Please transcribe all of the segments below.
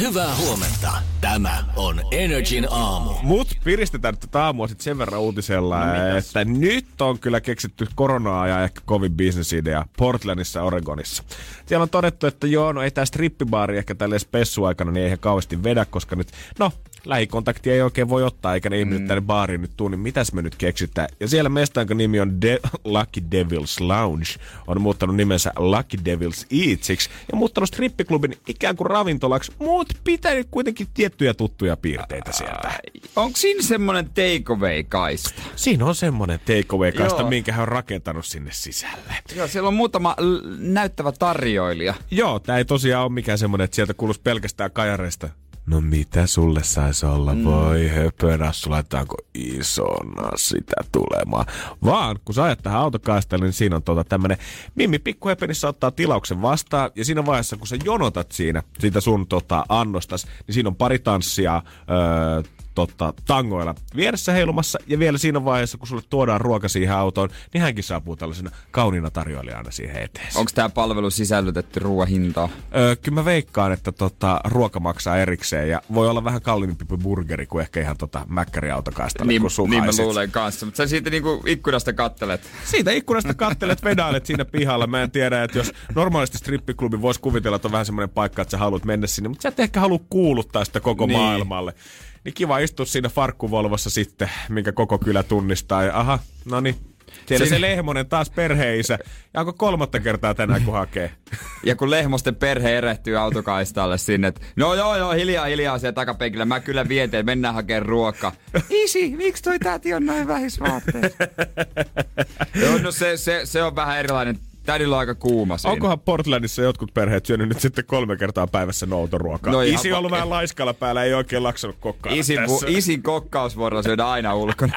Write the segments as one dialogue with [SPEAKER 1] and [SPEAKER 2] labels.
[SPEAKER 1] Hyvää huomenta. Tämä on Energin aamu.
[SPEAKER 2] Mut piristetään tätä aamua sitten sen verran uutisella, no että nyt on kyllä keksitty koronaa ja ehkä kovin bisnesidea Portlandissa Oregonissa. Siellä on todettu, että joo, no ei tämä strippibaari ehkä tälle spessuaikana, niin ei ihan kauheasti vedä, koska nyt, no lähikontaktia ei oikein voi ottaa, eikä ne ihmiset mm. tänne baariin nyt tuu, niin mitäs me nyt keksitään? Ja siellä mestaan, nimi on De- Lucky Devils Lounge, on muuttanut nimensä Lucky Devils Eatsiksi ja muuttanut strippiklubin ikään kuin ravintolaksi, mutta pitänyt kuitenkin tiettyjä tuttuja piirteitä sieltä.
[SPEAKER 3] Onko siinä semmonen takeaway-kaista?
[SPEAKER 2] Siinä on semmonen takeaway-kaista, minkä hän on rakentanut sinne sisälle.
[SPEAKER 3] Joo, siellä on muutama l- näyttävä tarjoilija.
[SPEAKER 2] Joo, tämä ei tosiaan ole mikään semmonen, että sieltä kuuluisi pelkästään kajareista No mitä sulle saisi olla? Mm. Voi höpönä, laitetaanko isona sitä tulemaan? Vaan kun sä ajat tähän autokaistalle, niin siinä on tuota tämmönen Mimmi pikkuhepenissä ottaa tilauksen vastaan. Ja siinä vaiheessa, kun sä jonotat siinä, siitä sun tota, annostas, niin siinä on pari tanssia, öö, totta, tangoilla vieressä heilumassa. Ja vielä siinä vaiheessa, kun sulle tuodaan ruoka siihen autoon, niin hänkin saapuu tällaisena kauniina tarjoilijana siihen eteen.
[SPEAKER 3] Onko tämä palvelu sisällytetty ruoahintaan?
[SPEAKER 2] Öö, kyllä mä veikkaan, että tota, ruoka maksaa erikseen ja voi olla vähän kalliimpi burgeri kuin ehkä ihan tota mäkkäriautokaista.
[SPEAKER 3] Niin, niin mä luulen kanssa, mutta sä siitä niinku ikkunasta kattelet.
[SPEAKER 2] Siitä ikkunasta kattelet, vedailet siinä pihalla. Mä en tiedä, että jos normaalisti strippiklubi voisi kuvitella, että on vähän semmoinen paikka, että sä haluat mennä sinne, mutta sä et ehkä halua kuuluttaa sitä koko niin. maailmalle. Niin kiva istua siinä farkkuvolvossa sitten, minkä koko kylä tunnistaa. Ja aha, no niin, siellä Siin... se Lehmonen taas perheisä. Ja onko kolmatta kertaa tänään, kun hakee?
[SPEAKER 3] Ja kun Lehmosten perhe erehtyy autokaistalle sinne, että no joo joo, hiljaa hiljaa siellä takapenkillä. Mä kyllä vieteen, mennään hakemaan ruokaa. Isi, miksi toi täti on noin vähisvaatteessa? joo, no se, se, se, on vähän erilainen Tädillä on aika kuuma siinä.
[SPEAKER 2] Onkohan Portlandissa jotkut perheet syönyt nyt sitten kolme kertaa päivässä noutoruokaa? No Isi on ollut vähän laiskalla päällä, ei oikein laksanut kokkaa
[SPEAKER 3] Isin, tässä. isin kokkausvuorolla syödä aina ulkona.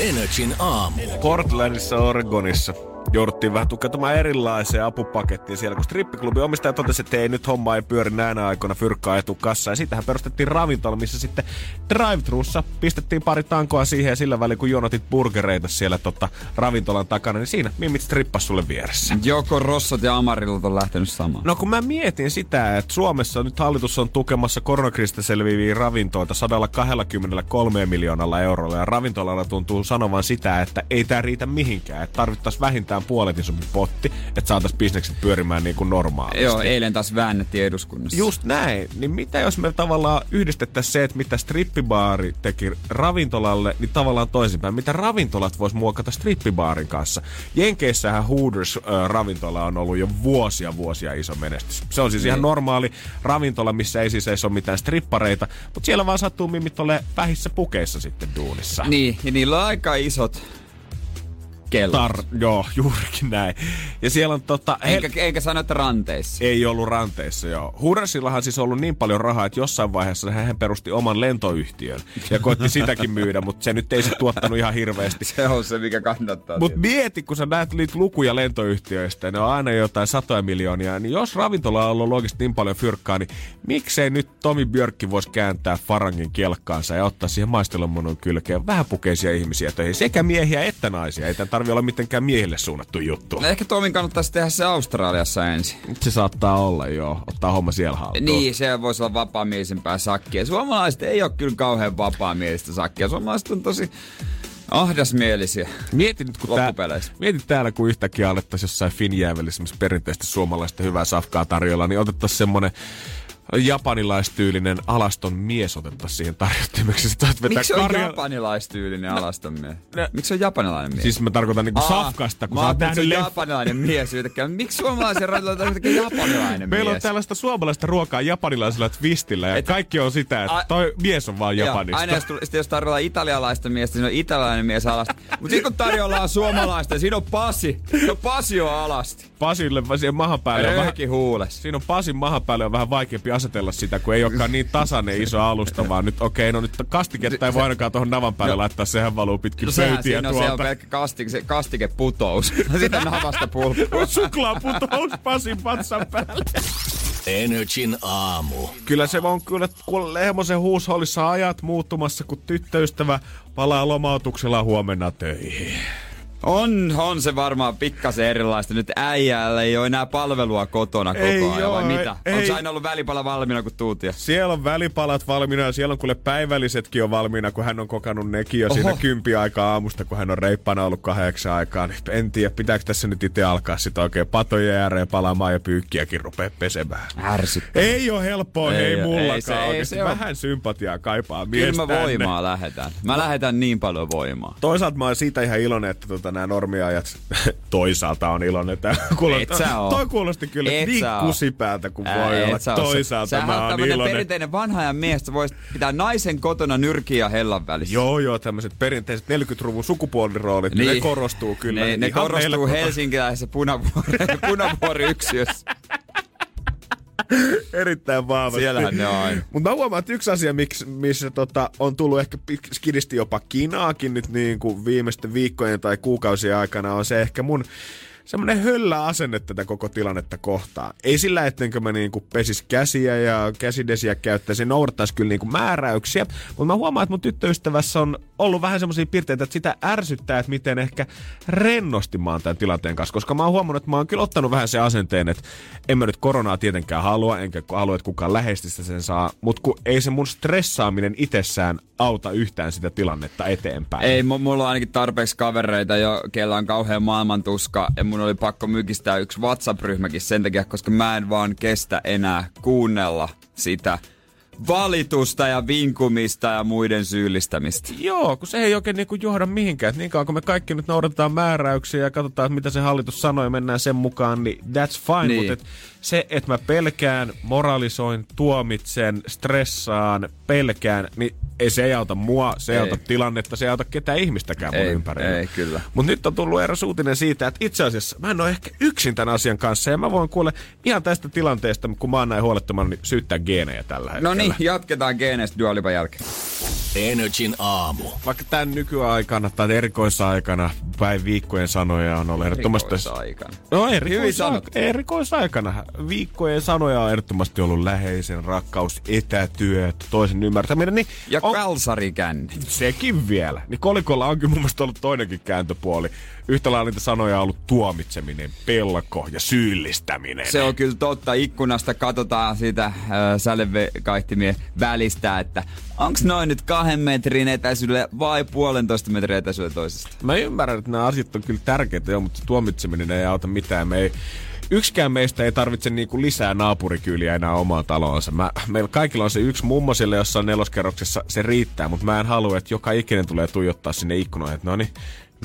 [SPEAKER 1] Energin aamu.
[SPEAKER 2] Portlandissa, Oregonissa jouduttiin vähän tukeutumaan erilaiseen apupakettiin siellä, kun strippiklubi omistaja totesi, että ei nyt homma ei pyöri näinä aikoina fyrkkaa etukassa. Ja siitähän perustettiin ravintola, missä sitten drive pistettiin pari tankoa siihen ja sillä välin, kun jonotit burgereita siellä tota, ravintolan takana, niin siinä mimmit strippas sulle vieressä.
[SPEAKER 3] Joko Rossot ja Amarillut on lähtenyt samaan?
[SPEAKER 2] No kun mä mietin sitä, että Suomessa nyt hallitus on tukemassa koronakriisistä selviviä ravintoita 123 miljoonalla eurolla ja ravintolalla tuntuu sanovan sitä, että ei tämä riitä mihinkään, että tarvittaisiin vähintään puolet isompi potti, että saataisiin bisnekset pyörimään niin kuin normaalisti.
[SPEAKER 3] Joo, eilen taas väännettiin eduskunnassa.
[SPEAKER 2] Just näin. Niin mitä jos me tavallaan yhdistettäisiin se, että mitä strippibaari teki ravintolalle, niin tavallaan toisinpäin. Mitä ravintolat vois muokata strippibaarin kanssa. Jenkeissähän Hooders äh, ravintola on ollut jo vuosia vuosia iso menestys. Se on siis niin. ihan normaali ravintola, missä ei siis ole mitään strippareita, mutta siellä vaan sattuu mimmit ole vähissä pukeissa sitten duunissa.
[SPEAKER 3] Niin, ja niillä on aika isot kellot. Tar-
[SPEAKER 2] joo, juurikin näin. Ja siellä on tota...
[SPEAKER 3] Eikä, he... eikä sano, että ranteissa.
[SPEAKER 2] Ei ollut ranteissa, joo. Hurasillahan siis ollut niin paljon rahaa, että jossain vaiheessa hän perusti oman lentoyhtiön. Ja koitti sitäkin myydä, mutta se nyt ei se tuottanut ihan hirveästi.
[SPEAKER 3] se on se, mikä kannattaa.
[SPEAKER 2] Mutta mieti, kun sä näet niitä lukuja lentoyhtiöistä, ne on aina jotain satoja miljoonia, niin jos ravintola on ollut oikeasti niin paljon fyrkkaa, niin miksei nyt Tomi Björkki voisi kääntää Farangin kelkkaansa ja ottaa siihen maistelomonun kylkeen vähäpukeisia ihmisiä töihin, sekä miehiä että naisia. Ei tarvi olla mitenkään miehille suunnattu juttu.
[SPEAKER 3] No ehkä Tomin kannattaisi tehdä se Australiassa ensin.
[SPEAKER 2] Se saattaa olla, joo. Ottaa homma siellä haltuun.
[SPEAKER 3] Niin, se voisi olla vapaamielisempää sakkia. Suomalaiset ei ole kyllä kauhean vapaamielistä sakkia. Suomalaiset on tosi ahdasmielisiä
[SPEAKER 2] Mietin nyt, kun tää, mietin täällä, kun yhtäkkiä alettaisiin jossain Finjäävelissä perinteistä suomalaista hyvää safkaa tarjolla, niin otettaisiin semmonen japanilaistyylinen alaston mies otettaisiin siihen tarjottimeksi.
[SPEAKER 3] Miksi on karja... japanilaistyylinen alaston mies? No, Miksi on japanilainen mies?
[SPEAKER 2] Siis mä tarkoitan niinku Aa, safkasta, kun
[SPEAKER 3] sä oot nähnyt leffa. japanilainen mies yhtäkkiä. Miksi suomalaisen radiolla on yhtäkkiä japanilainen
[SPEAKER 2] Meillä mies? on tällaista suomalaista ruokaa japanilaisella twistillä ja Et, kaikki on sitä, että toi a, mies on vaan japanista.
[SPEAKER 3] Aina jos, jos tarjotaan italialaista miestä, niin on italialainen mies alasti. Mutta sitten kun tarjoillaan suomalaista, niin siinä on Pasi. No Pasi on alasti.
[SPEAKER 2] Pasille siihen mahan päälle
[SPEAKER 3] on vähän, huules.
[SPEAKER 2] Siinä on Pasin mahan päälle on vähän vaikeampi asetella sitä, kun ei olekaan niin tasainen iso alusta, vaan nyt okei, okay, no nyt kastiketta ei voi ainakaan tuohon navan päälle no, laittaa, sehän valuu pitkin no, pöytiä tuolta.
[SPEAKER 3] Se on pelkkä kastike, se kastikeputous. Sitten navasta pulppua.
[SPEAKER 2] Suklaaputous Pasin patsan päälle.
[SPEAKER 1] Energin aamu.
[SPEAKER 2] Kyllä se on kyllä, kun Lehmosen huushollissa ajat muuttumassa, kun tyttöystävä palaa lomautuksella huomenna töihin.
[SPEAKER 3] On, on se varmaan pikkasen erilaista. Nyt äijällä ei ole enää palvelua kotona koko
[SPEAKER 2] Ei
[SPEAKER 3] ajan,
[SPEAKER 2] oo,
[SPEAKER 3] vai mitä?
[SPEAKER 2] ei.
[SPEAKER 3] Onko aina ollut välipala valmiina, kun tuutia?
[SPEAKER 2] Siellä on välipalat valmiina ja siellä on kuule päivällisetkin on valmiina, kun hän on kokannut nekin jo siinä
[SPEAKER 3] Oho.
[SPEAKER 2] kympi aikaa aamusta, kun hän on reippana ollut kahdeksan aikaa. Niin en tiedä, pitääkö tässä nyt itse alkaa sitten oikein patojen ääreen palaamaan ja pyykkiäkin rupea pesemään.
[SPEAKER 3] Ärsyttää.
[SPEAKER 2] Ei ole helppoa, ei,
[SPEAKER 3] Ei
[SPEAKER 2] mullakaan
[SPEAKER 3] ei se- ei se.
[SPEAKER 2] Vähän sympatiaa kaipaa mies
[SPEAKER 3] Kyllä mä voimaa lähetän. Mä lähetän niin paljon voimaa.
[SPEAKER 2] Toisaalta mä oon siitä ihan iloinen, että tota, nämä normiajat toisaalta on iloinen. Että
[SPEAKER 3] Et sä oo.
[SPEAKER 2] toi kuulosti kyllä
[SPEAKER 3] Et
[SPEAKER 2] niin kusipäältä kuin
[SPEAKER 3] Ää,
[SPEAKER 2] voi olla. Toisaalta
[SPEAKER 3] Sähän
[SPEAKER 2] mä oon iloinen.
[SPEAKER 3] perinteinen vanha ajan mies, sä voisit pitää naisen kotona nyrkiä ja hellan välissä.
[SPEAKER 2] Joo, joo, tämmöiset perinteiset 40-luvun sukupuoliroolit, niin. ne korostuu kyllä.
[SPEAKER 3] Ne, ne korostuu helsinkiläisessä punavuori, punavuori yksiössä.
[SPEAKER 2] Erittäin vahvasti.
[SPEAKER 3] Siellähän ne on aina.
[SPEAKER 2] Mutta mä huomaan, että yksi asia, miksi, missä tota, on tullut ehkä skidisti jopa kinaakin nyt niin kuin viimeisten viikkojen tai kuukausien aikana, on se ehkä mun semmoinen höllä asenne tätä koko tilannetta kohtaan. Ei sillä, ettenkö mä niinku pesis käsiä ja käsidesiä käyttäisi, noudattaisi kyllä niinku määräyksiä, mutta mä huomaan, että mun tyttöystävässä on ollut vähän semmoisia piirteitä, että sitä ärsyttää, että miten ehkä rennosti mä oon tämän tilanteen kanssa, koska mä oon huomannut, että mä oon kyllä ottanut vähän se asenteen, että en mä nyt koronaa tietenkään halua, enkä halua, että kukaan läheististä sen saa, mutta kun ei se mun stressaaminen itsessään auta yhtään sitä tilannetta eteenpäin.
[SPEAKER 3] Ei, mu- mulla on ainakin tarpeeksi kavereita jo, kellä on kauhean maailmantuska. Ja mun oli pakko mykistää yksi WhatsApp-ryhmäkin sen takia, koska mä en vaan kestä enää kuunnella sitä valitusta ja vinkumista ja muiden syyllistämistä.
[SPEAKER 2] Joo, kun se ei oikein niinku johda mihinkään. Et niin kauan kun me kaikki nyt noudatetaan määräyksiä ja katsotaan, mitä se hallitus sanoo ja mennään sen mukaan, niin that's fine.
[SPEAKER 3] Niin.
[SPEAKER 2] Mutta et se, että mä pelkään, moralisoin, tuomitsen, stressaan, pelkään, niin ei se ei auta mua, se ei,
[SPEAKER 3] Ei.
[SPEAKER 2] auta tilannetta, se ei auta ketään ihmistäkään mun
[SPEAKER 3] Ei,
[SPEAKER 2] ympärillä.
[SPEAKER 3] ei, kyllä.
[SPEAKER 2] Mutta nyt on tullut eräs uutinen siitä, että itse asiassa mä en ole ehkä yksin tämän asian kanssa ja mä voin kuule ihan tästä tilanteesta, kun mä oon näin huolettoman, niin syyttää geenejä tällä hetkellä.
[SPEAKER 3] No niin, jatketaan geeneistä Dualipan jälkeen.
[SPEAKER 1] Energin aamu.
[SPEAKER 2] Vaikka tämän nykyaikana tai erikoisaikana päin viikkojen sanoja on ollut ehdottomasti...
[SPEAKER 3] Erikoisaikana.
[SPEAKER 2] No erikoisaikana. erikoisaikana. Viikkojen sanoja on ehdottomasti ollut läheisen rakkaus, etätyö, toisen ymmärtäminen. Niin
[SPEAKER 3] Ja
[SPEAKER 2] on,
[SPEAKER 3] kalsarikänni.
[SPEAKER 2] sekin vielä. Niin kolikolla on kyllä mun mielestä ollut toinenkin kääntöpuoli. Yhtä lailla niitä sanoja on ollut tuomitseminen, pelko ja syyllistäminen.
[SPEAKER 3] Se on kyllä totta. Ikkunasta katsotaan sitä äh, sälevekaihtimien välistä, että onks noin nyt kahden metrin etäisyydelle vai puolentoista metrin etäisyydelle toisesta.
[SPEAKER 2] Mä ymmärrän, että nämä asiat on kyllä tärkeitä, joo, mutta se tuomitseminen ei auta mitään. Me ei, yksikään meistä ei tarvitse niinku lisää naapurikyyliä enää omaan taloonsa. Mä, meillä kaikilla on se yksi mummo siellä jossain neloskerroksessa, se riittää, mutta mä en halua, että joka ikinen tulee tuijottaa sinne ikkunoihin, että no niin,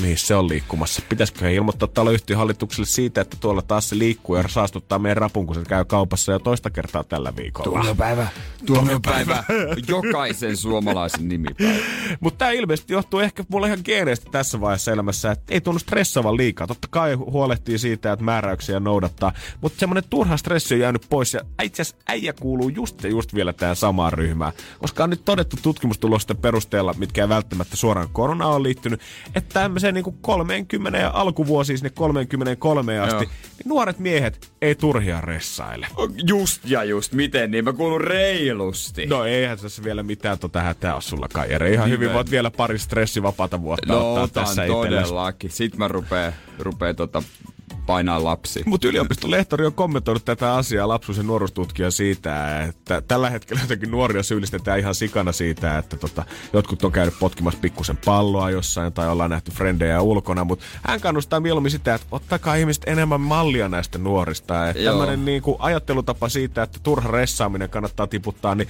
[SPEAKER 2] mihin se on liikkumassa. Pitäisikö he ilmoittaa taloyhtiön hallitukselle siitä, että tuolla taas se liikkuu ja saastuttaa meidän rapun, kun se käy kaupassa jo toista kertaa tällä viikolla.
[SPEAKER 3] Tuomiopäivä. Tuomiopäivä. Jokaisen suomalaisen nimipäivä.
[SPEAKER 2] Mutta tämä ilmeisesti johtuu ehkä mulle ihan geeneistä tässä vaiheessa elämässä, että ei tunnu stressaavan liikaa. Totta kai huolehtii siitä, että määräyksiä noudattaa, mutta semmoinen turha stressi on jäänyt pois. Ja itse asiassa äijä kuuluu just ja just vielä tähän samaan ryhmään. Koska on nyt todettu tutkimustulosten perusteella, mitkä ei välttämättä suoraan koronaan on liittynyt, että tämmöiseen niin 30 ja alkuvuosiin sinne 33 asti,
[SPEAKER 3] Joo.
[SPEAKER 2] niin nuoret miehet ei turhia ressaile.
[SPEAKER 3] Just ja just. Miten niin? Mä kuulun reilusti.
[SPEAKER 2] No eihän tässä vielä mitään tota hätää ole sulla kai. Jere. Ihan
[SPEAKER 3] Niin
[SPEAKER 2] hyvin voit vielä pari stressivapaata vuotta
[SPEAKER 3] no
[SPEAKER 2] ottaa tässä itsellesi.
[SPEAKER 3] todellakin. Sitten mä rupee, rupee tota painaa lapsi.
[SPEAKER 2] Mutta yliopiston lehtori on kommentoinut tätä asiaa lapsuus- ja nuoruustutkija siitä, että tällä hetkellä jotenkin nuoria syyllistetään ihan sikana siitä, että tota, jotkut on käynyt potkimassa pikkusen palloa jossain tai ollaan nähty frendejä ulkona, mutta hän kannustaa mieluummin sitä, että ottakaa ihmiset enemmän mallia näistä nuorista. Tämmöinen niinku ajattelutapa siitä, että turha ressaaminen kannattaa tiputtaa, niin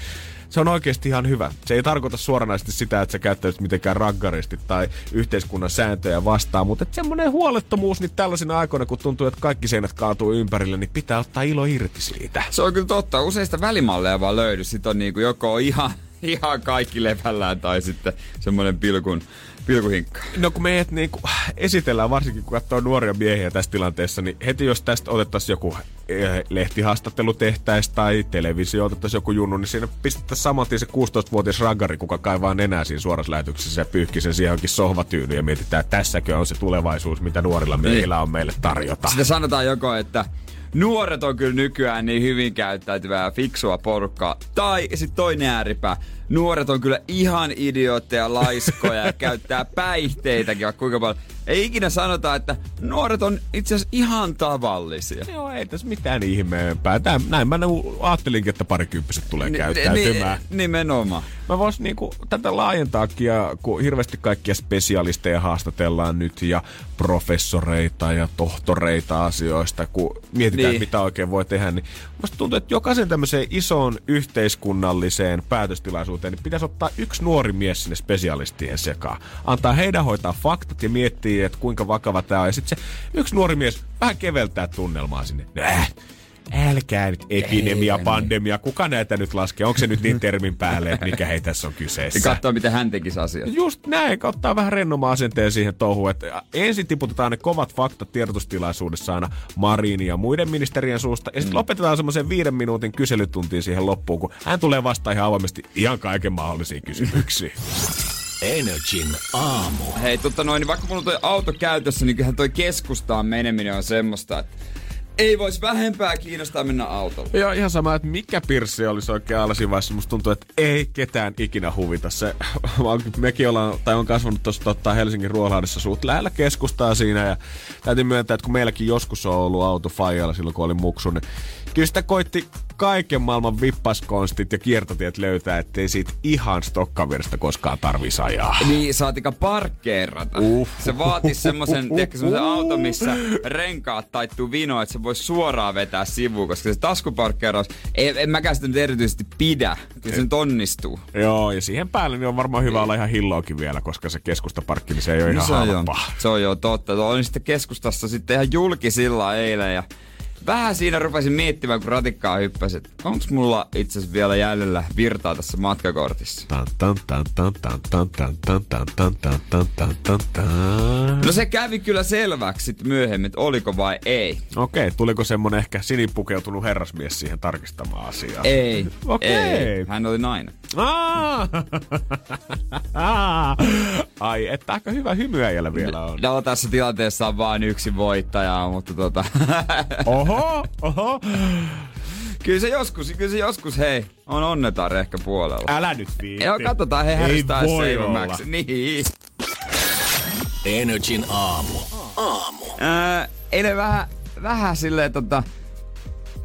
[SPEAKER 2] se on oikeasti ihan hyvä. Se ei tarkoita suoranaisesti sitä, että sä käyttäytyt mitenkään raggaristi tai yhteiskunnan sääntöjä vastaan, mutta että semmoinen huolettomuus niin tällaisina aikoina, kun tuntuu, että kaikki seinät kaatuu ympärille, niin pitää ottaa ilo irti siitä.
[SPEAKER 3] Se on kyllä totta. Useista välimalleja vaan löydy. Sitten on niinku joko ihan, ihan kaikki levällään tai sitten semmoinen pilkun, pilkuhinkka.
[SPEAKER 2] No kun meidät niinku esitellään, varsinkin kun katsoo nuoria miehiä tässä tilanteessa, niin heti jos tästä otettaisiin joku eh, lehtihaastattelu tehtäisiin tai televisio otettaisiin joku junnu, niin siinä pistettäisiin saman se 16-vuotias raggari, kuka kaivaa nenää siinä suorassa lähetyksessä ja pyyhkii sen siihen johonkin sohvatyynyyn ja mietitään, että tässäkö on se tulevaisuus, mitä nuorilla miehillä on meille tarjota.
[SPEAKER 3] Sitä sanotaan joko, että nuoret on kyllä nykyään niin hyvin käyttäytyvää ja fiksua porukkaa. Tai sitten toinen ääripää. Nuoret on kyllä ihan idiootteja, laiskoja ja käyttää päihteitäkin vaikka kuinka paljon. Ei ikinä sanota, että nuoret on itse asiassa ihan tavallisia.
[SPEAKER 2] Joo, ei tässä mitään ihmeempää. Tää, näin mä ajattelinkin, että parikymppiset tulee
[SPEAKER 3] Ni-
[SPEAKER 2] käyttäytymään.
[SPEAKER 3] Ni- nimenomaan.
[SPEAKER 2] Mä vois niinku tätä laajentaakin, ja kun hirveästi kaikkia spesialisteja haastatellaan nyt ja professoreita ja tohtoreita asioista, kun mietitään,
[SPEAKER 3] Niin.
[SPEAKER 2] mitä oikein voi tehdä, niin musta tuntuu, että jokaisen tämmöiseen isoon yhteiskunnalliseen päätöstilaisuuteen niin pitäisi ottaa yksi nuori mies sinne spesialistien sekaan. Antaa heidän hoitaa faktat ja miettiä, että kuinka vakava tämä on. Ja sitten se yksi nuori mies vähän keveltää tunnelmaa sinne. Äh, älkää nyt epidemia, pandemia, kuka näitä nyt laskee? Onko se nyt niin termin päälle, että mikä hei tässä on
[SPEAKER 3] Ja
[SPEAKER 2] kyseessä?
[SPEAKER 3] katsoa, miten hän tekisi asiat.
[SPEAKER 2] Just näin, ottaa vähän rennomaan asenteen siihen touhuun, että ensin tiputetaan ne kovat faktat tiedotustilaisuudessa aina Marini ja muiden ministerien suusta, ja sitten lopetetaan semmoisen viiden minuutin kyselytuntiin siihen loppuun, kun hän tulee vastaan ihan avoimesti ihan kaiken mahdollisiin kysymyksiin.
[SPEAKER 1] Energin aamu.
[SPEAKER 3] Hei, totta noin, niin vaikka mulla on toi auto käytössä, niin kyllähän toi keskustaan meneminen on semmoista, että ei vois vähempää kiinnostaa mennä autolla.
[SPEAKER 2] Ja ihan sama, että mikä pirssi olisi oikein alla siinä vaiheessa. Musta tuntuu, että ei ketään ikinä huvita. Se, mekin ollaan, tai on kasvanut tuossa tota, Helsingin Ruoholahdessa suht lähellä keskustaa siinä. Ja täytyy myöntää, että kun meilläkin joskus on ollut auto Fajalla silloin, kun oli muksu, niin kyllä sitä koitti kaiken maailman vippaskonstit ja kiertotiet löytää, ettei siitä ihan stokkavirsta koskaan tarvis ajaa.
[SPEAKER 3] Niin, saatika parkkeerata.
[SPEAKER 2] Uh.
[SPEAKER 3] Se vaatii semmosen, tiedätkö, semmosen auton, missä renkaat taittuu vinoon, että se voi suoraan vetää sivuun, koska se taskuparkkeeraus, ei, en mäkään sitä nyt erityisesti pidä. Kyllä se nyt onnistuu.
[SPEAKER 2] Joo, ja siihen päälle niin on varmaan hyvä olla ihan hilloakin vielä, koska se keskustaparkki, niin se ei ole ihan
[SPEAKER 3] se, on
[SPEAKER 2] halpaa.
[SPEAKER 3] se on jo totta. Olin sitten keskustassa sitten ihan julkisilla eilen ja vähän siinä rupesin miettimään, kun ratikkaa hyppäsin, että onko mulla itse asiassa vielä jäljellä virtaa tässä matkakortissa. No se kävi kyllä selväksi myöhemmin, että oliko vai ei.
[SPEAKER 2] Okei, okay, tuliko semmonen ehkä sinipukeutunut herrasmies siihen tarkistamaan asiaa?
[SPEAKER 3] Ei.
[SPEAKER 2] Okei.
[SPEAKER 3] Okay. Hän oli nainen.
[SPEAKER 2] Aa! Ai, että aika hyvä hymyäjällä vielä on.
[SPEAKER 3] No tässä tilanteessa on vain yksi voittaja, mutta tota...
[SPEAKER 2] Oho, oho.
[SPEAKER 3] kyllä se joskus, kyllä se joskus, hei, on onnetare ehkä puolella.
[SPEAKER 2] Älä nyt viitti.
[SPEAKER 3] Joo, katsotaan, he
[SPEAKER 2] Ei
[SPEAKER 3] häristää Save. Niin.
[SPEAKER 1] Energin aamu. Aamu.
[SPEAKER 3] Ää, eilen vähän, vähän silleen tota,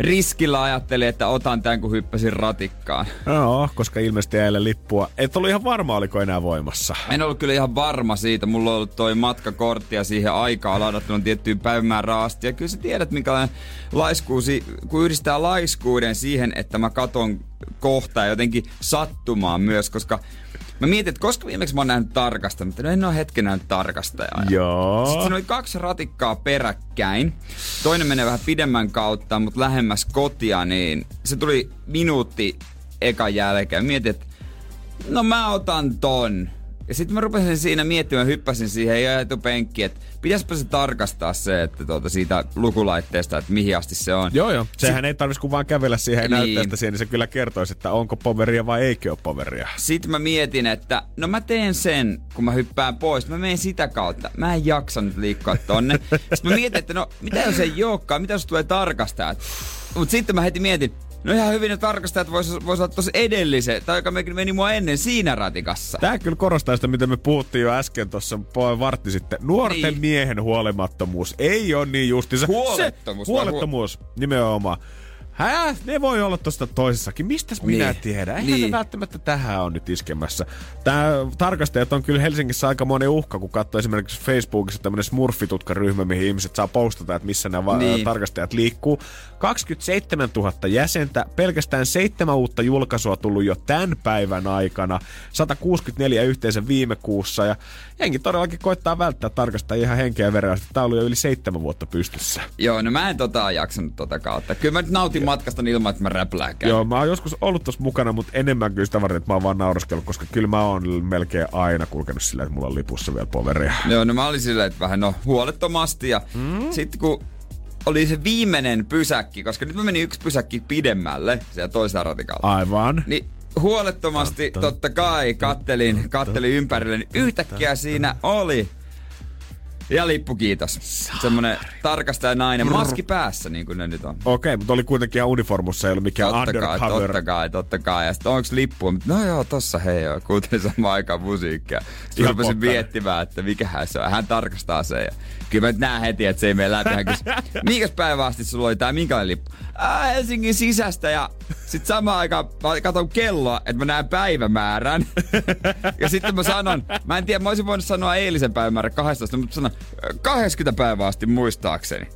[SPEAKER 3] riskillä ajattelin, että otan tämän, kun hyppäsin ratikkaan.
[SPEAKER 2] Joo, koska ilmeisesti eilen lippua. Et ollut ihan varma, oliko enää voimassa.
[SPEAKER 3] En ollut kyllä ihan varma siitä. Mulla on ollut toi matkakortti ja siihen aikaa ladattuna tiettyyn päivämäärään asti. Ja kyllä sä tiedät, minkälainen laiskuusi, kun yhdistää laiskuuden siihen, että mä katon kohtaa jotenkin sattumaan myös, koska Mä mietin, että koska viimeksi mä oon nähnyt tarkastajan, mutta no en ole hetken nähnyt tarkastajaa.
[SPEAKER 2] Joo.
[SPEAKER 3] Sitten siinä oli kaksi ratikkaa peräkkäin. Toinen menee vähän pidemmän kautta, mutta lähemmäs kotia, niin se tuli minuutti ekan jälkeen. Mietin, että no mä otan ton. Ja sitten mä rupesin siinä miettimään, hyppäsin siihen ja etupenkkiin, että pitäisikö se tarkastaa se, että tuota siitä lukulaitteesta, että mihin asti se on.
[SPEAKER 2] Joo, joo. Sehän ei tarvitsisi kuin vaan kävellä siihen
[SPEAKER 3] Niin.
[SPEAKER 2] näytteestä siihen, niin se kyllä kertoisi, että onko poveria vai eikö ole poveria.
[SPEAKER 3] Sitten mä mietin, että no mä teen sen, kun mä hyppään pois. Mä menen sitä kautta. Mä en jaksa nyt liikkua tonne. Sitten mä mietin, että no mitä jos ei olekaan, mitä jos tulee tarkastajat. Mutta sitten mä heti mietin, no ihan hyvin ne tarkastajat vois, vois olla tossa edellisen, tai joka meni mua ennen siinä ratikassa.
[SPEAKER 2] Tämä kyllä korostaa sitä, mitä me puhuttiin jo äsken tuossa vartti sitten. Nuorten
[SPEAKER 3] Niin.
[SPEAKER 2] miehen huolimattomuus ei ole niin justiinsa.
[SPEAKER 3] Huolettomuus
[SPEAKER 2] Se,
[SPEAKER 3] vai
[SPEAKER 2] huolettomuus, nimenomaan. Hää? Ne voi olla tuossa toisessakin. Mistäs minä
[SPEAKER 3] Niin.
[SPEAKER 2] tiedän? Eihän
[SPEAKER 3] Niin.
[SPEAKER 2] ne välttämättä tähän on nyt iskemässä. Tää tarkastajat on kyllä Helsingissä aika monen uhka, kun katsoo esimerkiksi Facebookissa tämmönen smurfitutkaryhmä, mihin ihmiset saa postata, että missä nämä
[SPEAKER 3] Niin.
[SPEAKER 2] tarkastajat liikkuu. 27 000 jäsentä, pelkästään seitsemän uutta julkaisua tullut jo tämän päivän aikana, 164 yhteensä viime kuussa ja jengi todellakin koittaa välttää tarkastajia ihan henkeä verran. Tämä oli jo yli seitsemän vuotta pystyssä.
[SPEAKER 3] Joo, no mä en tota jaksanut tota kautta. Kyllä mä nyt nautin matkasta ilman, että mä räplääkään.
[SPEAKER 2] Joo, mä oon joskus ollut tuossa mukana, mutta enemmän kyllä sitä varten, että mä oon vaan nauraskellut, koska kyllä mä oon melkein aina kulkenut sillä, että mulla on lipussa vielä poveria.
[SPEAKER 3] Joo, no mä olin silleen, että vähän no huolettomasti ja mm. sitten kun oli se viimeinen pysäkki, koska nyt mä menin yksi pysäkki pidemmälle siellä toisella ratikalla.
[SPEAKER 2] Aivan.
[SPEAKER 3] Niin huolettomasti totta kai kattelin, kattelin ympärille, niin yhtäkkiä siinä oli Ja lippu kiitos. Semmonen tarkastaja nainen, maski päässä niin kuin ne nyt on.
[SPEAKER 2] Okei, okay, mutta oli kuitenkin ihan uniformussa, ei ollut mikään
[SPEAKER 3] totta
[SPEAKER 2] undercover.
[SPEAKER 3] Kai, totta kai, totta kai. Ja sitten onks lippu? No joo, tossa hei joo, kuuntelin samaan aikaan musiikkia. Sitten rupesin miettimään, että mikähän se on. Hän tarkastaa sen. Ja kyllä mä nyt näen heti, että se ei mene läpi. Minkäs päivä asti sulla oli tää, minkälainen lippu? Ää, Helsingin sisästä ja sitten samaan aikaan mä katson kelloa, että mä näen päivämäärän. ja sitten mä sanon, mä en tiedä, mä olisin voinut sanoa eilisen päivämäärän 12, mutta sanon 20 päivää asti muistaakseni.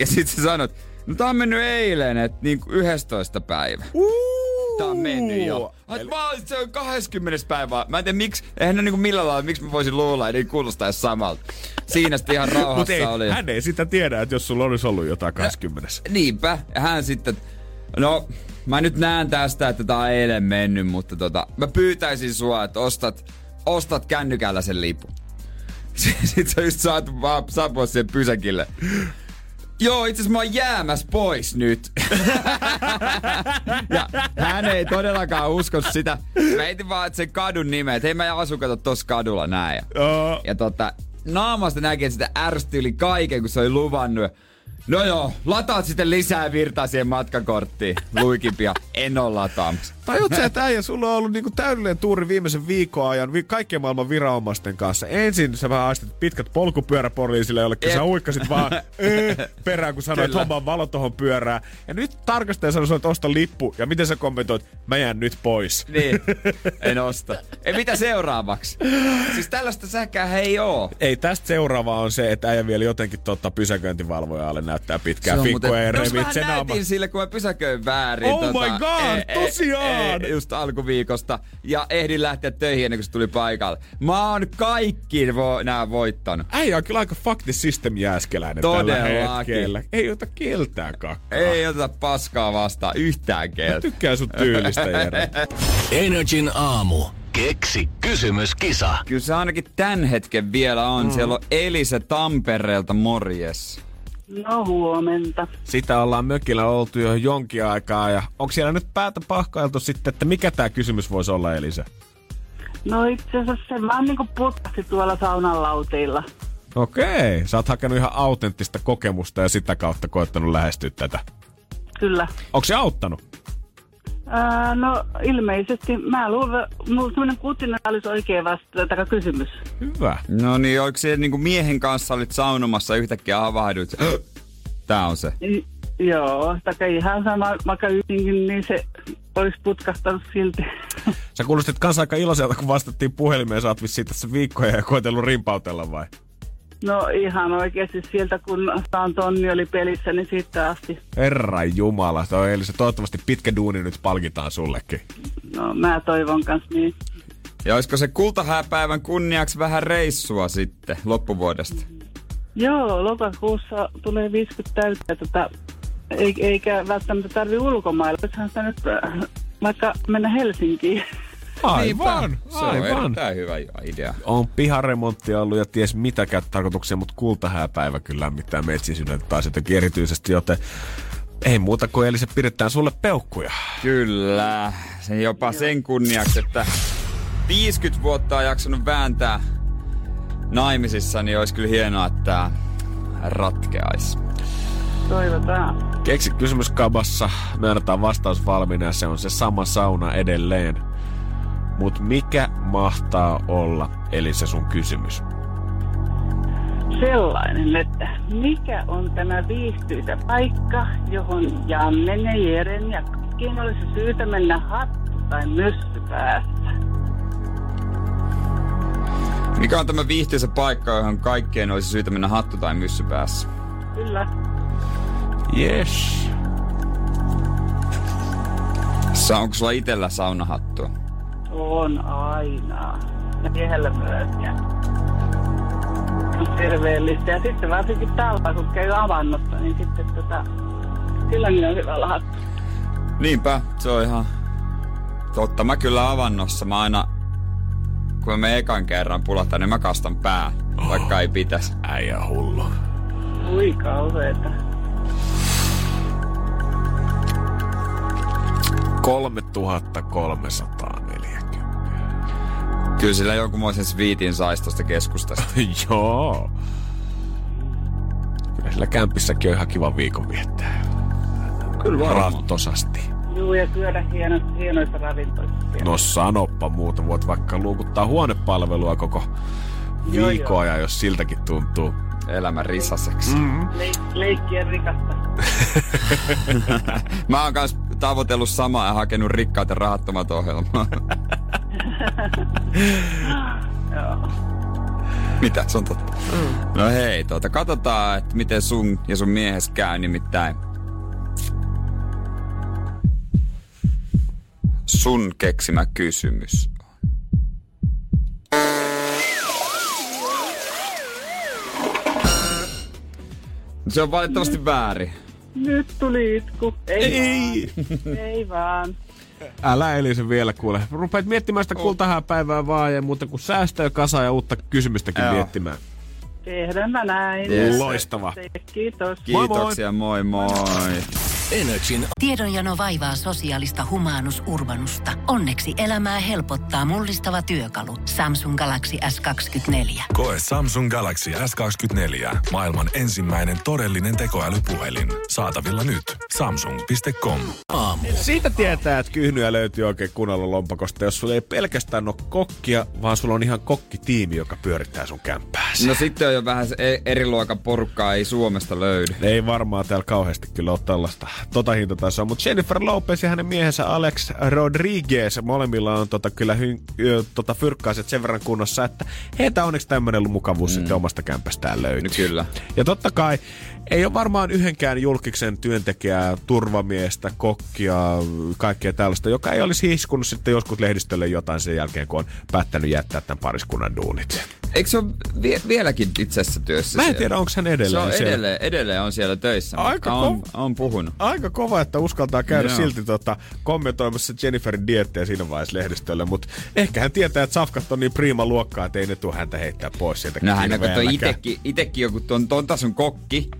[SPEAKER 3] Ja sitten sä sanot, no tää on mennyt eilen, että niin 11 päivä. Tää on mennyt jo. Eli... Mä olin, se on 20 päivää. Mä en tiedä miksi, eihän ne niinku millään lailla, miksi mä voisin luulla, että ei kuulostaisi samalta. Siinä sitten ihan rauhassa
[SPEAKER 2] Mut ei,
[SPEAKER 3] oli.
[SPEAKER 2] hän ei sitä tiedä, että jos sulla olisi ollut jotain 20.
[SPEAKER 3] Ja, niinpä. Ja hän sitten, no mä nyt näen tästä, että tää on eilen mennyt, mutta tota, mä pyytäisin sua, että ostat, ostat kännykällä sen lipun. Sitten sä just saat vaan saapua siihen pysäkille. Joo, itse asiassa mä oon jäämässä pois nyt. ja hän ei todellakaan usko sitä. Mä heitin vaan että sen kadun nimen, että hei mä asun kato tossa kadulla näin. Ja,
[SPEAKER 2] Oh.
[SPEAKER 3] ja tota, naamasta näki, että sitä ärsytti yli kaiken, kun se oli luvannut. No joo, lataat sitten lisää virtaa siihen matkakorttiin. Luikimpia, en oo lataamassa.
[SPEAKER 2] Tajut sä, että äijä, sulla on ollut niinku täydellinen tuuri viimeisen viikon ajan vi- kaikkien maailman viranomaisten kanssa. Ensin sä vähän aistit pitkät polkupyöräpoliisille, jollekin sä uikkasit vaan öö, perään, kun sanoit, että
[SPEAKER 3] Kyllä.
[SPEAKER 2] homma valo tohon pyörään. Ja nyt tarkastaja sanoi, että osta lippu. Ja miten sä kommentoit, mä jään nyt pois.
[SPEAKER 3] Niin, en osta. Ei mitä seuraavaksi? Siis tällaista säkää ei oo.
[SPEAKER 2] Ei, tästä seuraava on se, että äijä vielä jotenkin totta pysäköintivalvojalle näyttää pitkää
[SPEAKER 3] Se on
[SPEAKER 2] fikkoa ja
[SPEAKER 3] Jos
[SPEAKER 2] revit
[SPEAKER 3] mä
[SPEAKER 2] sen
[SPEAKER 3] sille, kun mä pysäköin väärin. tota,
[SPEAKER 2] Oh my god, tosiaan!
[SPEAKER 3] Just alkuviikosta. Ja ehdin lähteä töihin ennen kuin se tuli paikalle. Mä oon kaikki vo- nää voittanut.
[SPEAKER 2] Äijä on kyllä aika fuck the system jääskeläinen tällä
[SPEAKER 3] Todellakin.
[SPEAKER 2] hetkellä. Ei ota keltään kakkaa.
[SPEAKER 3] Ei oteta paskaa vastaan yhtään
[SPEAKER 2] Mä
[SPEAKER 3] kertaa.
[SPEAKER 2] tykkään sun tyylistä, Jere.
[SPEAKER 1] Energin aamu. Keksi kysymyskisa.
[SPEAKER 3] Kyllä se ainakin tämän hetken vielä on. Mm. Siellä on Elise Tampereelta, morjes.
[SPEAKER 4] No huomenta.
[SPEAKER 2] Sitä ollaan mökillä oltu jo jonkin aikaa ja onko siellä nyt päätä pahkailtu sitten, että mikä tämä kysymys voisi olla Elisa?
[SPEAKER 4] No itse asiassa se vaan niinku putkasti tuolla saunan lauteilla.
[SPEAKER 2] Okei, sä oot hakenut ihan autenttista kokemusta ja sitä kautta koettanut lähestyä tätä.
[SPEAKER 4] Kyllä.
[SPEAKER 2] Onko se auttanut?
[SPEAKER 4] No ilmeisesti mä luulen, mulla semmonen kutinen olisi oikein vasta kysymys.
[SPEAKER 2] Hyvä.
[SPEAKER 3] No niin, oliko se niinku miehen kanssa olit saunomassa yhtäkkiä havahduit? Tää on se.
[SPEAKER 4] I, joo, tai ihan sama, vaikka yksinkin, niin se olisi putkastanut silti.
[SPEAKER 2] Sä kuulostit kans aika iloiselta, kun vastattiin puhelimeen. Sä oot vissiin tässä viikkoja ja koetellut rimpautella vai?
[SPEAKER 4] No ihan oikeasti sieltä, kun saan tonni oli pelissä, niin siitä asti.
[SPEAKER 2] Herra Jumala, toi Elisa. Toivottavasti pitkä duuni nyt palkitaan sullekin.
[SPEAKER 4] No mä toivon kans niin.
[SPEAKER 3] Ja olisiko se kultahääpäivän kunniaksi vähän reissua sitten loppuvuodesta?
[SPEAKER 4] Joo, lokakuussa tulee 50 täyttä, tota, ei- eikä välttämättä tarvi ulkomailla. Voisihan sitä nyt äh, vaikka mennä Helsinkiin.
[SPEAKER 2] Aivan,
[SPEAKER 3] Se on
[SPEAKER 2] aivan.
[SPEAKER 3] erittäin hyvä idea.
[SPEAKER 2] On piharemontti ollut ja ties mitä tarkoituksia, mutta kultahääpäivä kyllä mitään metsin sydäntä taas jotenkin erityisesti, joten ei muuta kuin eli se pidetään sulle peukkuja.
[SPEAKER 3] Kyllä, se jopa sen kunniaksi, että 50 vuotta on jaksanut vääntää naimisissa, niin olisi kyllä hienoa, että tää ratkeaisi.
[SPEAKER 4] Toivotaan.
[SPEAKER 2] Keksi kysymys kabassa, me annetaan vastaus valmiina ja se on se sama sauna edelleen. Mut mikä mahtaa olla, eli se sun kysymys?
[SPEAKER 4] Sellainen, että mikä on tämä viihtyisä paikka, johon Jannen ja Jeren ja kaikkien olisi syytä mennä hattu tai myssy päässä.
[SPEAKER 3] Mikä on tämä viihtyisä paikka, johon kaikkien olisi syytä mennä hattu tai myssy päässä?
[SPEAKER 4] Kyllä.
[SPEAKER 2] Yes.
[SPEAKER 3] Sa- onko sulla itellä saunahattua?
[SPEAKER 4] On aina. Ja miehellä myös. Ja on terveellistä. Ja sitten varsinkin talva, kun käy avannossa, niin sitten tota, silloin on hyvä olla hattu.
[SPEAKER 3] Niinpä, se on ihan totta. Mä kyllä avannossa, mä aina, kun mä ekan kerran pulahtan, niin mä kastan pää, vaikka ei pitäisi.
[SPEAKER 2] Äijä hullu.
[SPEAKER 4] Ui kauheeta.
[SPEAKER 2] 3340.
[SPEAKER 3] Kyllä sillä jonkunmoisen sviitin saisi tosta keskustasta.
[SPEAKER 2] Joo. Sillä kämpissäkin on ihan kiva viikon viettää.
[SPEAKER 3] Kyllä
[SPEAKER 2] Rattosasti.
[SPEAKER 4] Juu, ja syödä hieno, hienoissa ravintolissa.
[SPEAKER 2] No sanoppa muuta. Voit vaikka luukuttaa huonepalvelua koko
[SPEAKER 4] Joo,
[SPEAKER 2] viikkoa, ja jos siltäkin tuntuu.
[SPEAKER 3] Elämän risaseksi.
[SPEAKER 2] Mm.
[SPEAKER 4] Leik- leikkien rikasta.
[SPEAKER 3] Mä oon kans tavoitellut samaa ja hakenut rikkaat ja rahattomat ohjelmaa.
[SPEAKER 4] Joo.
[SPEAKER 3] Mitä? Se on totta. No hei, tuota, katsotaan, että miten sun ja sun miehes käy nimittäin. Sun keksimä kysymys. Se on valitettavasti väärin.
[SPEAKER 4] Nyt tuli itku. Ei,
[SPEAKER 2] Ei!
[SPEAKER 4] Vaan. Ei vaan.
[SPEAKER 2] Älä Elise vielä kuule. Rupeat miettimään sitä kultahaa päivää vaan ja muuta kuin säästöä kasa ja uutta kysymystäkin
[SPEAKER 3] Joo.
[SPEAKER 2] miettimään.
[SPEAKER 4] Tehdään mä näin.
[SPEAKER 3] Yes.
[SPEAKER 2] Loistava.
[SPEAKER 4] Kiitos.
[SPEAKER 3] Kiitoksia, moi moi. moi.
[SPEAKER 1] Energin
[SPEAKER 5] Tiedonjano vaivaa sosiaalista humanus urbanusta. Onneksi elämää helpottaa mullistava työkalu. Samsung Galaxy S24.
[SPEAKER 6] Koe Samsung Galaxy S24. Maailman ensimmäinen todellinen tekoälypuhelin. Saatavilla nyt. Samsung.com.
[SPEAKER 1] aamu.
[SPEAKER 2] Siitä tietää, että kyhnyä löytyy oikein kunnolla lompakosta, jos sulla ei pelkästään ole kokkia, vaan sulla on ihan kokkitiimi, joka pyörittää sun kämppääsi.
[SPEAKER 3] No sitten on jo vähän se e- eri luokan porukkaa, ei Suomesta löydy.
[SPEAKER 2] Ei varmaan täällä kauheasti kyllä ole tällaista tota hintatasoa, mutta Jennifer Lopez ja hänen miehensä Alex Rodriguez, molemmilla on tota, kyllä hy, ö, tota, fyrkkaiset sen verran kunnossa, että heitä onneksi tämmöinen mukavuus mm. sitten omasta kämpästään löytyy.
[SPEAKER 3] No kyllä.
[SPEAKER 2] Ja totta kai ei ole varmaan yhdenkään julkiksen työntekijää, turvamiestä, kokkia, kaikkea tällaista, joka ei olisi hiskunut sitten joskus lehdistölle jotain sen jälkeen, kun on päättänyt jättää tämän pariskunnan duunit.
[SPEAKER 3] Eikö se ole vie- vieläkin itse asiassa työssä
[SPEAKER 2] Mä en
[SPEAKER 3] siellä?
[SPEAKER 2] tiedä, onko hän
[SPEAKER 3] Se
[SPEAKER 2] edelleen
[SPEAKER 3] on
[SPEAKER 2] siellä.
[SPEAKER 3] edelleen, edelleen on siellä töissä,
[SPEAKER 2] Aika
[SPEAKER 3] mutta on, on puhunut.
[SPEAKER 2] Aika kova, että uskaltaa käydä
[SPEAKER 3] Joo.
[SPEAKER 2] silti tota, kommentoimassa Jenniferin diettiä siinä vaiheessa lehdistölle, mutta ehkä hän tietää, että safkat on niin prima luokkaa, että ei ne tule häntä heittää pois sieltä
[SPEAKER 3] No hän on itekin joku ton, ton tason kokki,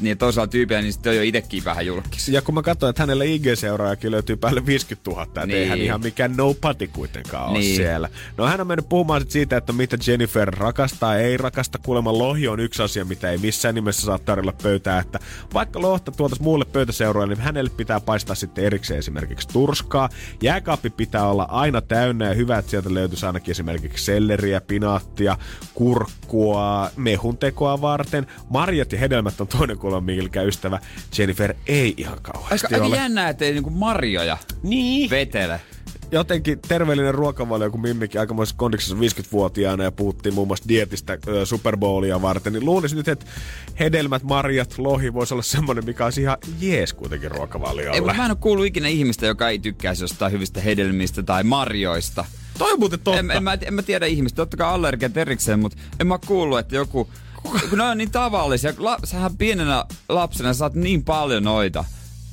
[SPEAKER 3] niin toisella tyypillä, niin sitten on jo itekin vähän julkis.
[SPEAKER 2] Ja kun mä katsoin, että hänellä IG-seuraajakin löytyy päälle 50 000, että
[SPEAKER 3] Niin.
[SPEAKER 2] ei hän ihan mikään nobody kuitenkaan ole
[SPEAKER 3] Niin.
[SPEAKER 2] siellä. No hän on mennyt puhumaan sit siitä, että mitä Jennifer rakastaa, ei rakasta. Kuulemma lohi on yksi asia, mitä ei missään nimessä saa tarjolla pöytää. Että vaikka lohta tuotaisiin muulle pöytäseuroille, niin hänelle pitää paistaa sitten erikseen esimerkiksi turskaa. Jääkaappi pitää olla aina täynnä ja hyvä, että sieltä löytyisi ainakin esimerkiksi selleriä, pinaattia, kurkkua, mehuntekoa varten. Marjat ja hedelmät on toinen kuulemma, mikä ystävä Jennifer ei ihan kauheasti
[SPEAKER 3] Aika, aika
[SPEAKER 2] ole.
[SPEAKER 3] jännää, ettei niinku marjoja
[SPEAKER 2] Niin.
[SPEAKER 3] vetele.
[SPEAKER 2] Jotenkin terveellinen ruokavalio, kun Mimmikin aikamoisessa kondiksessa 50-vuotiaana ja puhuttiin muun muassa dietistä ö, Super Bowlia varten, niin luulisin nyt, että hedelmät, marjat, lohi voisi olla semmoinen, mikä olisi ihan jees kuitenkin
[SPEAKER 3] Ei,
[SPEAKER 2] ruokavaliolla.
[SPEAKER 3] mutta mä en ole kuullut ikinä ihmistä, joka ei tykkäisi jostain hyvistä hedelmistä tai marjoista.
[SPEAKER 2] Toi on muuten totta.
[SPEAKER 3] En, en, mä, en mä tiedä ihmistä, totta kai allergiat erikseen, mutta en mä kuullut, että joku... Kun ne on niin tavallisia, la, sähän pienenä lapsena saat niin paljon noita,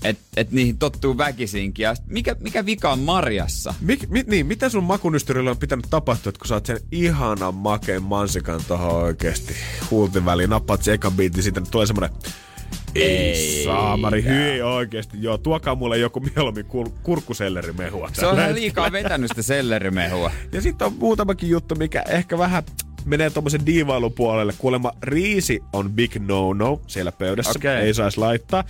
[SPEAKER 3] että et niihin tottuu väkisinkin. Ja mikä, mikä vika on marjassa?
[SPEAKER 2] Mik, mi, niin, mitä sun makunystyrillä on pitänyt tapahtua, että kun saat sen ihanan makeen mansikan tohon oikeesti huulten väliin, nappaat sen ekan biitin, siitä tulee semmonen ei saamari, hyi oikeesti. Joo, tuokaa mulle joku mieluummin kur- kurkkusellerimehua.
[SPEAKER 3] Se on liikaa vetänyt sitä sellerimehua.
[SPEAKER 2] Ja sitten on muutamakin juttu, mikä ehkä vähän menee tuommoisen diivailun puolelle. Kuulemma riisi on big no-no siellä pöydässä.
[SPEAKER 3] Okei.
[SPEAKER 2] Ei saisi laittaa.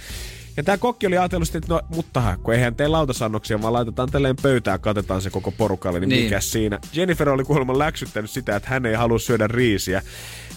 [SPEAKER 2] Ja tämä kokki oli ajatellut, että no, mutta kun eihän tee lautasannoksia, vaan laitetaan tälleen pöytään, katetaan se koko porukalle, niin,
[SPEAKER 3] Niin.
[SPEAKER 2] mikä siinä. Jennifer oli kuulemma läksyttänyt sitä, että hän ei halua syödä riisiä.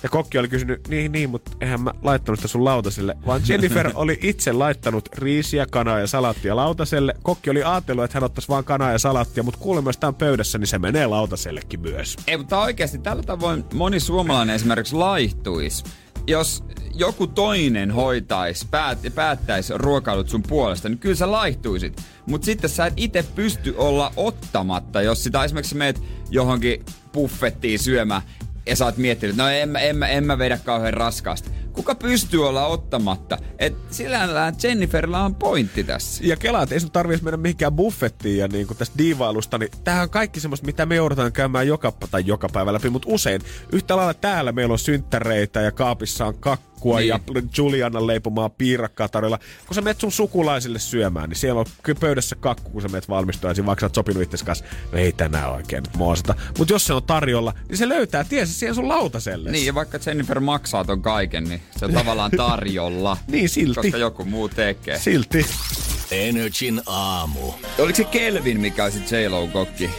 [SPEAKER 2] Ja kokki oli kysynyt, niin, niin, mutta eihän mä laittanut sitä sun lautaselle. Vaan Jennifer oli itse laittanut riisiä, kanaa ja salaattia lautaselle. Kokki oli ajatellut, että hän ottaisi vaan kanaa ja salaattia, mutta kuulemma jos on pöydässä, niin se menee lautasellekin myös.
[SPEAKER 3] Ei, mutta oikeasti tällä tavoin moni suomalainen esimerkiksi laihtuisi. Jos joku toinen hoitaisi, päät, päättäisi ruokailut sun puolesta, niin kyllä sä laihtuisit. Mutta sitten sä et itse pysty olla ottamatta, jos sitä esimerkiksi meet johonkin buffettiin syömään ja sä oot miettinyt, no en, en, en mä vedä kauhean raskaasti. Kuka pystyy olla ottamatta? Et sillä Jenniferillä on pointti tässä.
[SPEAKER 2] Ja kelaa, että ei sun tarvitsisi mennä mihinkään buffettiin ja niin tästä diivailusta, niin tämähän on kaikki semmoista, mitä me joudutaan käymään joka, tai joka päivä läpi, mutta usein. Yhtä lailla täällä meillä on synttäreitä ja kaapissa on kakkua kakkua niin. ja Juliana leipomaa piirakkaa tarjolla. Kun sä menet sun sukulaisille syömään, niin siellä on kyllä pöydässä kakku, kun sä menet valmistumaan, vaikka sä oot sopinut itse kanssa, no ei tänään oikein nyt moosata. Mutta jos se on tarjolla, niin se löytää tiesi siihen sun lautaselle.
[SPEAKER 3] Niin, ja vaikka Jennifer maksaa ton kaiken, niin se on tavallaan tarjolla.
[SPEAKER 2] niin, silti.
[SPEAKER 3] Koska joku muu tekee.
[SPEAKER 2] Silti.
[SPEAKER 1] Energin aamu.
[SPEAKER 3] Oliko se Kelvin, mikä olisi J-Lo-kokki?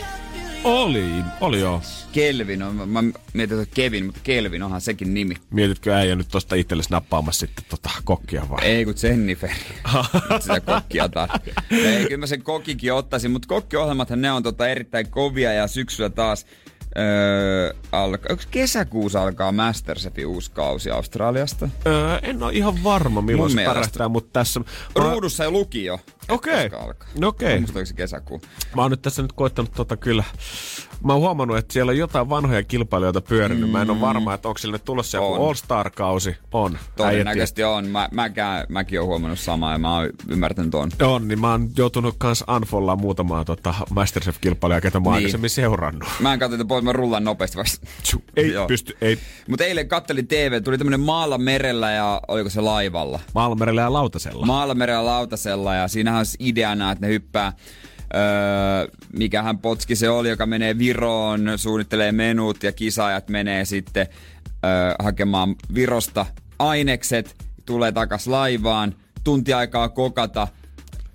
[SPEAKER 2] Oli, oli joo.
[SPEAKER 3] Kelvin on, mä mietin, että Kevin, mutta Kelvin onhan sekin nimi.
[SPEAKER 2] Mietitkö äijä nyt tosta itsellesi nappaamassa sitten tota kokkia vai?
[SPEAKER 3] Ei kun Jennifer. sitä kokkia taas. Ei, kyllä mä sen kokikin ottaisin, mutta kokkiohjelmathan ne on tota erittäin kovia ja syksyllä taas Öö, alka, onko kesäkuussa alkaa Masterchefin uusi kausi Australiasta?
[SPEAKER 2] Öö, en ole ihan varma milloin Mun se pärähtää, mutta tässä...
[SPEAKER 3] Ruudussa ei luki jo.
[SPEAKER 2] Okei. Okay. Okei.
[SPEAKER 3] Okay. se kesäkuu.
[SPEAKER 2] Mä oon nyt tässä nyt koittanut tota kyllä mä oon huomannut, että siellä on jotain vanhoja kilpailijoita pyörinyt. Mm. Mä en ole varma, että onko nyt tulossa joku All-Star-kausi. On.
[SPEAKER 3] Todennäköisesti on. Mä, mäkään, mäkin oon huomannut samaa ja mä oon ymmärtänyt on.
[SPEAKER 2] On, niin mä oon joutunut kans unfollaa muutamaa tota Masterchef-kilpailijaa, ketä mä oon niin. aikaisemmin seurannut.
[SPEAKER 3] Mä en katso, että pois, mä rullan nopeasti vasta.
[SPEAKER 2] Ei Joo. pysty, ei.
[SPEAKER 3] Mut eilen kattelin TV, tuli tämmönen maalla merellä ja oliko se laivalla?
[SPEAKER 2] Maalla merellä ja lautasella.
[SPEAKER 3] Maalla merellä ja lautasella ja siinähän ideana, että ne hyppää öö, mikähän potski se oli, joka menee Viroon, suunnittelee menut ja kisaajat menee sitten öö, hakemaan Virosta ainekset, tulee takas laivaan, tunti aikaa kokata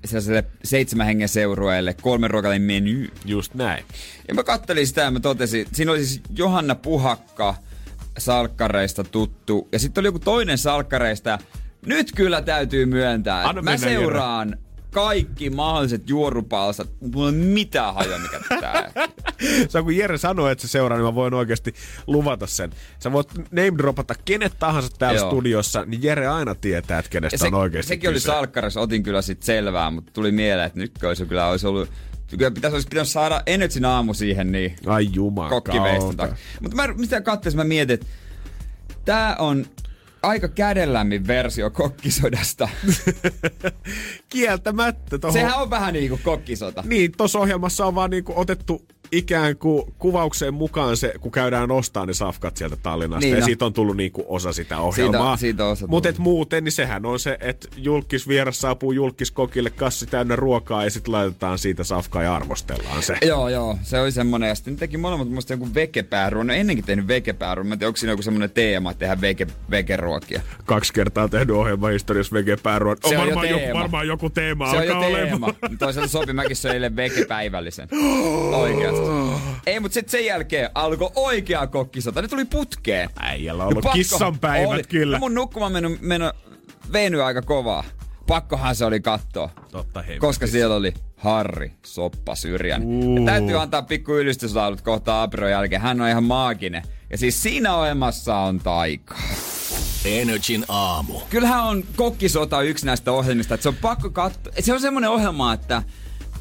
[SPEAKER 3] sellaiselle seitsemän hengen seurueelle kolmen ruokalin meny.
[SPEAKER 2] Just näin.
[SPEAKER 3] Ja mä kattelin sitä ja mä totesin, siinä oli siis Johanna Puhakka, salkkareista tuttu, ja sitten oli joku toinen salkkareista, nyt kyllä täytyy myöntää, että mä seuraan kaikki mahdolliset juorupalsat. Mulla ei ole mitään hajoa, mikä tää.
[SPEAKER 2] se on kun Jere sanoi, että se seuraa, niin mä voin oikeasti luvata sen. Sä voit name dropata kenet tahansa täällä Joo. studiossa, niin Jere aina tietää, että kenestä se, on oikeasti
[SPEAKER 3] Sekin kyse. oli salkkarissa, otin kyllä sit selvää, mutta tuli mieleen, että nyt olisi kyllä olisi ollut Kyllä pitäisi, olisi pitänyt saada Energyn aamu siihen, niin
[SPEAKER 2] Ai jumakauta.
[SPEAKER 3] Mutta mä, mitä katsoin, mä mietin, että tää on aika kädellämmin versio kokkisodasta.
[SPEAKER 2] Kieltämättä.
[SPEAKER 3] Tohon... Sehän on vähän niin kuin kokkisota.
[SPEAKER 2] Niin, tuossa ohjelmassa on vaan niin kuin otettu ikään kuin kuvaukseen mukaan se, kun käydään ostaa ne safkat sieltä Tallinnasta. Niin, ja no. siitä on tullut niin kuin osa sitä ohjelmaa.
[SPEAKER 3] Siitä, siitä
[SPEAKER 2] Mutta muuten, niin sehän on se, että julkisvieras saapuu julkiskokille kassi täynnä ruokaa ja sitten laitetaan siitä safkaa ja arvostellaan se.
[SPEAKER 3] Joo, joo. Se oli semmonen. Ja sitten teki molemmat muista joku vekepääruun. No ennenkin tehnyt vekepääruun. Mä en tiedä, onko siinä joku semmonen teema, että tehdään veke, vegeruokia.
[SPEAKER 2] Kaksi kertaa tehnyt ohjelmahistoriassa vegepääruun. On, on varmaan, jo joku, varmaan joku teema
[SPEAKER 3] Se on jo teema. Toisaalta sopi, mäkin söin eilen vegepäivällisen. Oikeasti. Ei, mutta sitten sen jälkeen alkoi oikea kokkisota. Ne tuli putkeen.
[SPEAKER 2] Äijällä on ollut kissanpäivät oli. kyllä.
[SPEAKER 3] No mun nukkuma menu, menu veny aika kovaa. Pakkohan se oli katsoa.
[SPEAKER 2] Totta hei.
[SPEAKER 3] Koska siellä oli Harri Soppa Syrjän. Uh. täytyy antaa pikku ylistyslaulut kohta Apron jälkeen. Hän on ihan maaginen. Ja siis siinä ohjelmassa on taikaa.
[SPEAKER 1] Energin aamu.
[SPEAKER 3] Kyllähän on kokkisota yksi näistä ohjelmista, että se on pakko katsoa. Se on semmoinen ohjelma, että...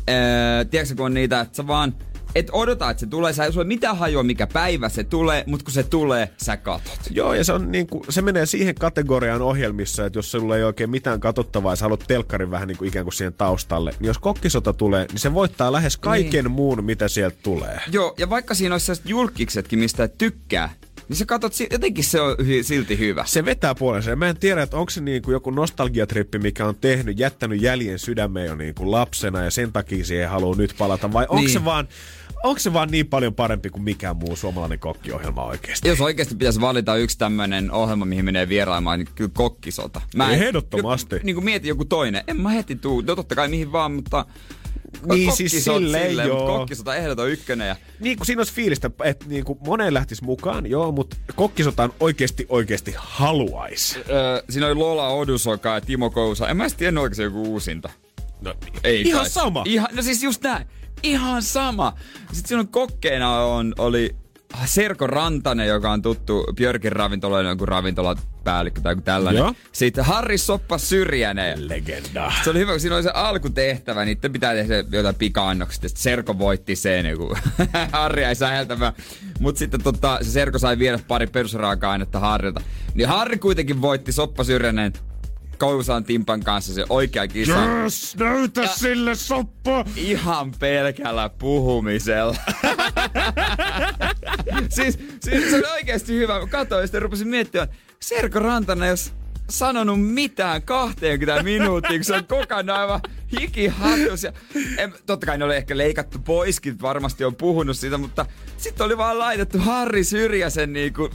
[SPEAKER 3] Öö, tiedätkö, kun on niitä, että sä vaan et odota, että se tulee. Sä ei sulle mitään hajua, mikä päivä se tulee, mutta kun se tulee, sä katot.
[SPEAKER 2] Joo, ja se, on niin kuin, se menee siihen kategoriaan ohjelmissa, että jos sulla ei oikein mitään katsottavaa ja sä haluat telkkarin vähän niin kuin ikään kuin siihen taustalle, niin jos kokkisota tulee, niin se voittaa lähes kaiken niin. muun, mitä sieltä tulee.
[SPEAKER 3] Joo, ja vaikka siinä olisi julkiksetkin, mistä tykkää, niin sä katsot, jotenkin se on hy- silti hyvä.
[SPEAKER 2] Se vetää puolensa. Mä en tiedä, että onko se niin kuin joku nostalgiatrippi, mikä on tehnyt, jättänyt jäljen sydämeen jo niin kuin lapsena ja sen takia siihen haluaa nyt palata, vai onko niin. se vaan onko se vaan niin paljon parempi kuin mikään muu suomalainen kokkiohjelma oikeasti?
[SPEAKER 3] Jos oikeasti pitäisi valita yksi tämmöinen ohjelma, mihin menee vieraimaan, niin kyllä kokkisota.
[SPEAKER 2] Mä en, Ehdottomasti.
[SPEAKER 3] Niin kuin mietin joku toinen. En mä heti tuu. No totta kai mihin vaan, mutta
[SPEAKER 2] niin siis silleen, silleen joo.
[SPEAKER 3] Kokkisota ehdoton ykkönen. Ja...
[SPEAKER 2] Niin kuin siinä olisi fiilistä, että niin kuin moneen lähtisi mukaan, joo, mutta kokkisotaan oikeasti oikeasti haluaisi.
[SPEAKER 3] Öö, siinä oli Lola Odusoka ja Timo Kousa. En mä sitten tiennyt oikeasti joku uusinta.
[SPEAKER 2] No, ei ihan kai. sama.
[SPEAKER 3] Ihan, no siis just näin. Ihan sama. Sitten siinä on kokkeena on, oli Serko Rantanen, joka on tuttu Björkin ravintoloiden joku ravintolapäällikkö tai joku tällainen. Joo. Sitten Harri Soppa Syrjänen.
[SPEAKER 2] Legenda.
[SPEAKER 3] Se oli hyvä, kun siinä oli se alkutehtävä, niin pitää tehdä jotain pika-annokset. Sitten Serko voitti sen, joku Harri ei säheltämään. Mutta sitten tota, se Serko sai viedä pari perusraaka-ainetta Harrilta. Niin Harri kuitenkin voitti Soppa Syrjänen Kousaan Timpan kanssa se oikea kisa.
[SPEAKER 2] Yes, näytä ja sille soppa!
[SPEAKER 3] Ihan pelkällä puhumisella. siis, siis, se on oikeasti hyvä. Katoin ja sitten rupesin miettimään, Serko Rantanen, jos sanonut mitään 20 minuuttia, kun se on kokonaan aivan hikihatus. Ja, en, totta kai ne oli ehkä leikattu poiskin, varmasti on puhunut siitä, mutta sitten oli vaan laitettu Harri Syrjäsen niinku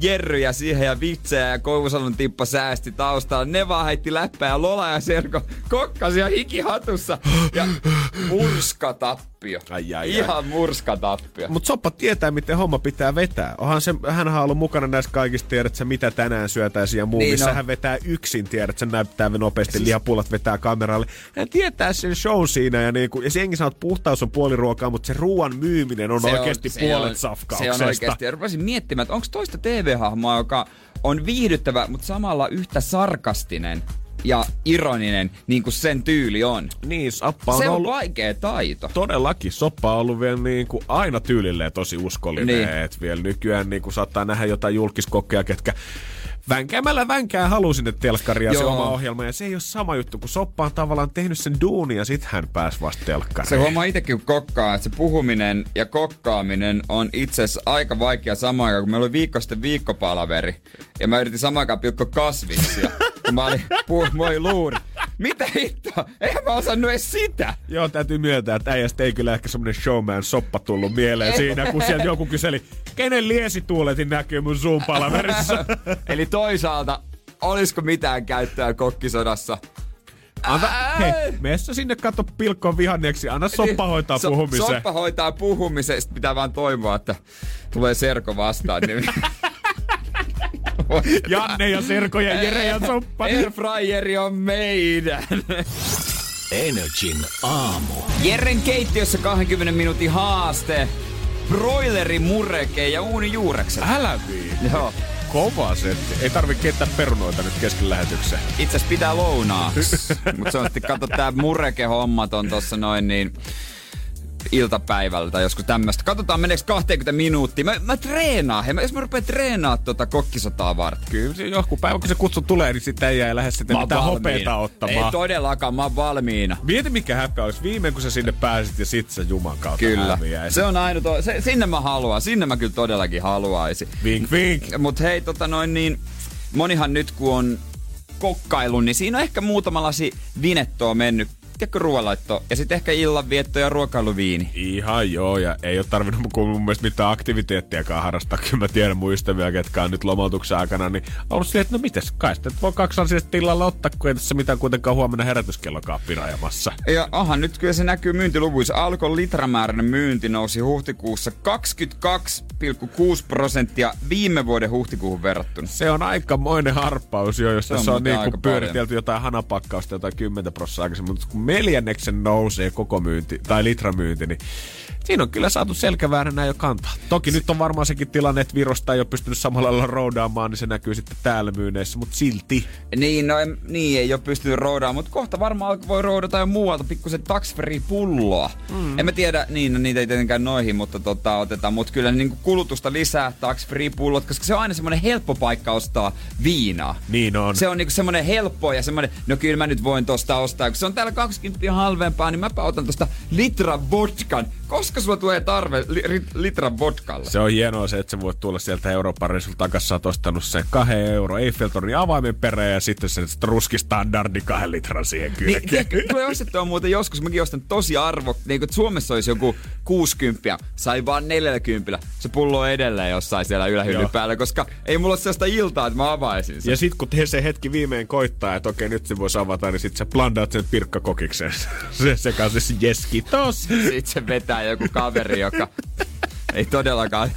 [SPEAKER 3] jerryjä siihen ja vitsejä ja Kousalon tippa säästi taustalla. Ne vaan heitti läppää ja Lola ja Serko kokkasi ja hikihatussa. Ja murskatappio. Ai, ai, Ihan ai. murskatappio.
[SPEAKER 2] Mutta Soppa tietää, miten homma pitää vetää. Onhan se, hän on ollut mukana näissä kaikissa, tiedät sä, mitä tänään syötäisiin ja muu, niin, missä no. hän vetää yksin, tiedät sä, näyttää nopeasti, siis... lihapullat vetää kameralle. Hän tietää sen show siinä ja, niinku, ja se jengi sanoo, että puhtaus on puoliruokaa, mutta se ruoan myyminen on se oikeasti on, puolet on, safkauksesta.
[SPEAKER 3] Se on oikeasti. Ja rupesin miettimään, että onko toista TV-hahmoa, joka on viihdyttävä, mutta samalla yhtä sarkastinen ja ironinen, niin kuin sen tyyli on.
[SPEAKER 2] Niin, Soppa on
[SPEAKER 3] Se on
[SPEAKER 2] ollut...
[SPEAKER 3] vaikea taito.
[SPEAKER 2] Todellakin. Soppa on ollut vielä niin kuin aina tyylilleen tosi uskollinen. Niin. Et vielä nykyään niin kuin saattaa nähdä jotain julkiskokkeja, ketkä vänkäämällä vänkää halusi sinne telkkaria Joo. se oma ohjelma. Ja se ei ole sama juttu, kun Soppa on tavallaan tehnyt sen duunia ja sit hän pääsi vasta telkkariin.
[SPEAKER 3] Se huomaa itsekin, kun kokkaa, että se puhuminen ja kokkaaminen on itse asiassa aika vaikea samaan aikaan, kun meillä oli viikko sitten viikkopalaveri. Ja mä yritin samaan aikaan pilkko kasvisia, kun mä olin, puh, moi luuri. Mitä hittoa? Eihän mä osannut edes sitä.
[SPEAKER 2] Joo, täytyy myöntää, että äijästä ei kyllä ehkä semmonen showman soppa tullut mieleen siinä, kun sieltä joku kyseli, kenen liesituuletin näkyy mun Zoom-palaverissa.
[SPEAKER 3] Eli toisaalta, olisiko mitään käyttöä kokkisodassa?
[SPEAKER 2] Anna, hei, messä sinne katso pilkkoon vihanneeksi, anna soppa hoitaa so, puhumisen.
[SPEAKER 3] Soppa hoitaa puhumisen, pitää vaan toivoa, että tulee Serko vastaan. Niin...
[SPEAKER 2] Janne ja Serko ja Jere ja Soppa.
[SPEAKER 3] Airfryeri on meidän.
[SPEAKER 1] Energin aamu.
[SPEAKER 3] Jerren keittiössä 20 minuutin haaste. Broileri, mureke ja uuni juurekset.
[SPEAKER 2] Älä vii. Joo. Kova setti. Ei tarvi keittää perunoita nyt kesken lähetyksen.
[SPEAKER 3] Itse pitää lounaa. Mutta se on sitten, kato tää mureke-hommat on tossa noin niin iltapäivällä tai joskus tämmöistä. Katsotaan meneekö 20 minuuttia. Mä, mä treenaan. Hei, jos mä rupean treenaa tota kokkisotaa varten.
[SPEAKER 2] Kyllä, joku päivä kun se kutsu tulee, niin sitten ei jää lähes sitten mitään hopeita ottamaan.
[SPEAKER 3] Ei todellakaan, mä oon valmiina.
[SPEAKER 2] Mieti mikä häppä olisi viimein, kun sä sinne pääsit ja sit sä juman kautta
[SPEAKER 3] Kyllä. Se on ainut, se, sinne mä haluan. Sinne mä kyllä todellakin haluaisin.
[SPEAKER 2] Vink, vink.
[SPEAKER 3] Mut hei, tota noin niin, monihan nyt kun on kokkailu, niin siinä on ehkä muutama lasi vinettoa mennyt tiedätkö, ruoanlaitto ja sitten ehkä illanvietto ja ruokailuviini.
[SPEAKER 2] Ihan joo, ja ei ole tarvinnut mun mielestä mitään aktiviteettiakaan harrastaa. Kyllä mä tiedän mun ystäviä, ketkä on nyt lomautuksen aikana, niin on ollut silleen, että no mites, kai sitten voi kaksi asiasta tilalla ottaa, kun ei tässä mitään kuitenkaan huomenna herätyskellokaan pirajamassa.
[SPEAKER 3] Ja aha, nyt kyllä se näkyy myyntiluvuissa. Alkon litramääräinen myynti nousi huhtikuussa 22,6 prosenttia viime vuoden huhtikuuhun verrattuna.
[SPEAKER 2] Se on aikamoinen harppaus jo, jos se tässä on, on niin pyöritelty jotain hanapakkausta, jotain 10 prosenttia aikaisemmin, mutta kun neljänneksen nousee koko myynti, tai litramyynti, niin siinä on kyllä saatu selkävääränä jo kantaa. Toki nyt on varmaan sekin tilanne, että Virosta ei ole pystynyt samalla lailla roudaamaan, niin se näkyy sitten täällä myynneissä, mutta silti.
[SPEAKER 3] Niin, no en, niin ei ole pystynyt roudaamaan, mutta kohta varmaan voi roudata jo muualta pikkusen tax pulloa. Mm. En mä tiedä, niin no, niitä ei tietenkään noihin, mutta tota, otetaan, mutta kyllä niin kulutusta lisää tax pullot, koska se on aina semmoinen helppo paikka ostaa viinaa.
[SPEAKER 2] Niin on.
[SPEAKER 3] Se on niin semmoinen helppo ja semmoinen, no kyllä mä nyt voin tosta ostaa, kun se on täällä 20 halvempaa, niin mäpä otan tosta litra vodkan koska sulla tulee tarve li, litran vodkalle?
[SPEAKER 2] Se on hienoa se, että sä voit tulla sieltä Euroopan reissulta takaisin, sä oot ostanut sen kahden euro Eiffeltornin avaimen perään ja sitten se ruskistandardi kahden litran siihen kylkeen.
[SPEAKER 3] Niin, tulee ostettua muuten joskus, mäkin ostan tosi arvo, niin kuin Suomessa olisi joku 60, sai vaan 40, se pullo on edelleen jossain siellä ylähyllyn päällä, koska ei mulla ole sellaista iltaa, että mä avaisin sen.
[SPEAKER 2] Ja sitten kun se hetki viimein koittaa, että okei nyt se voisi avata, niin sitten sä blandaat sen pirkkakokikseen. se sekä se yes, kiitos.
[SPEAKER 3] Sitten se vetää joku kaveri, joka ei todellakaan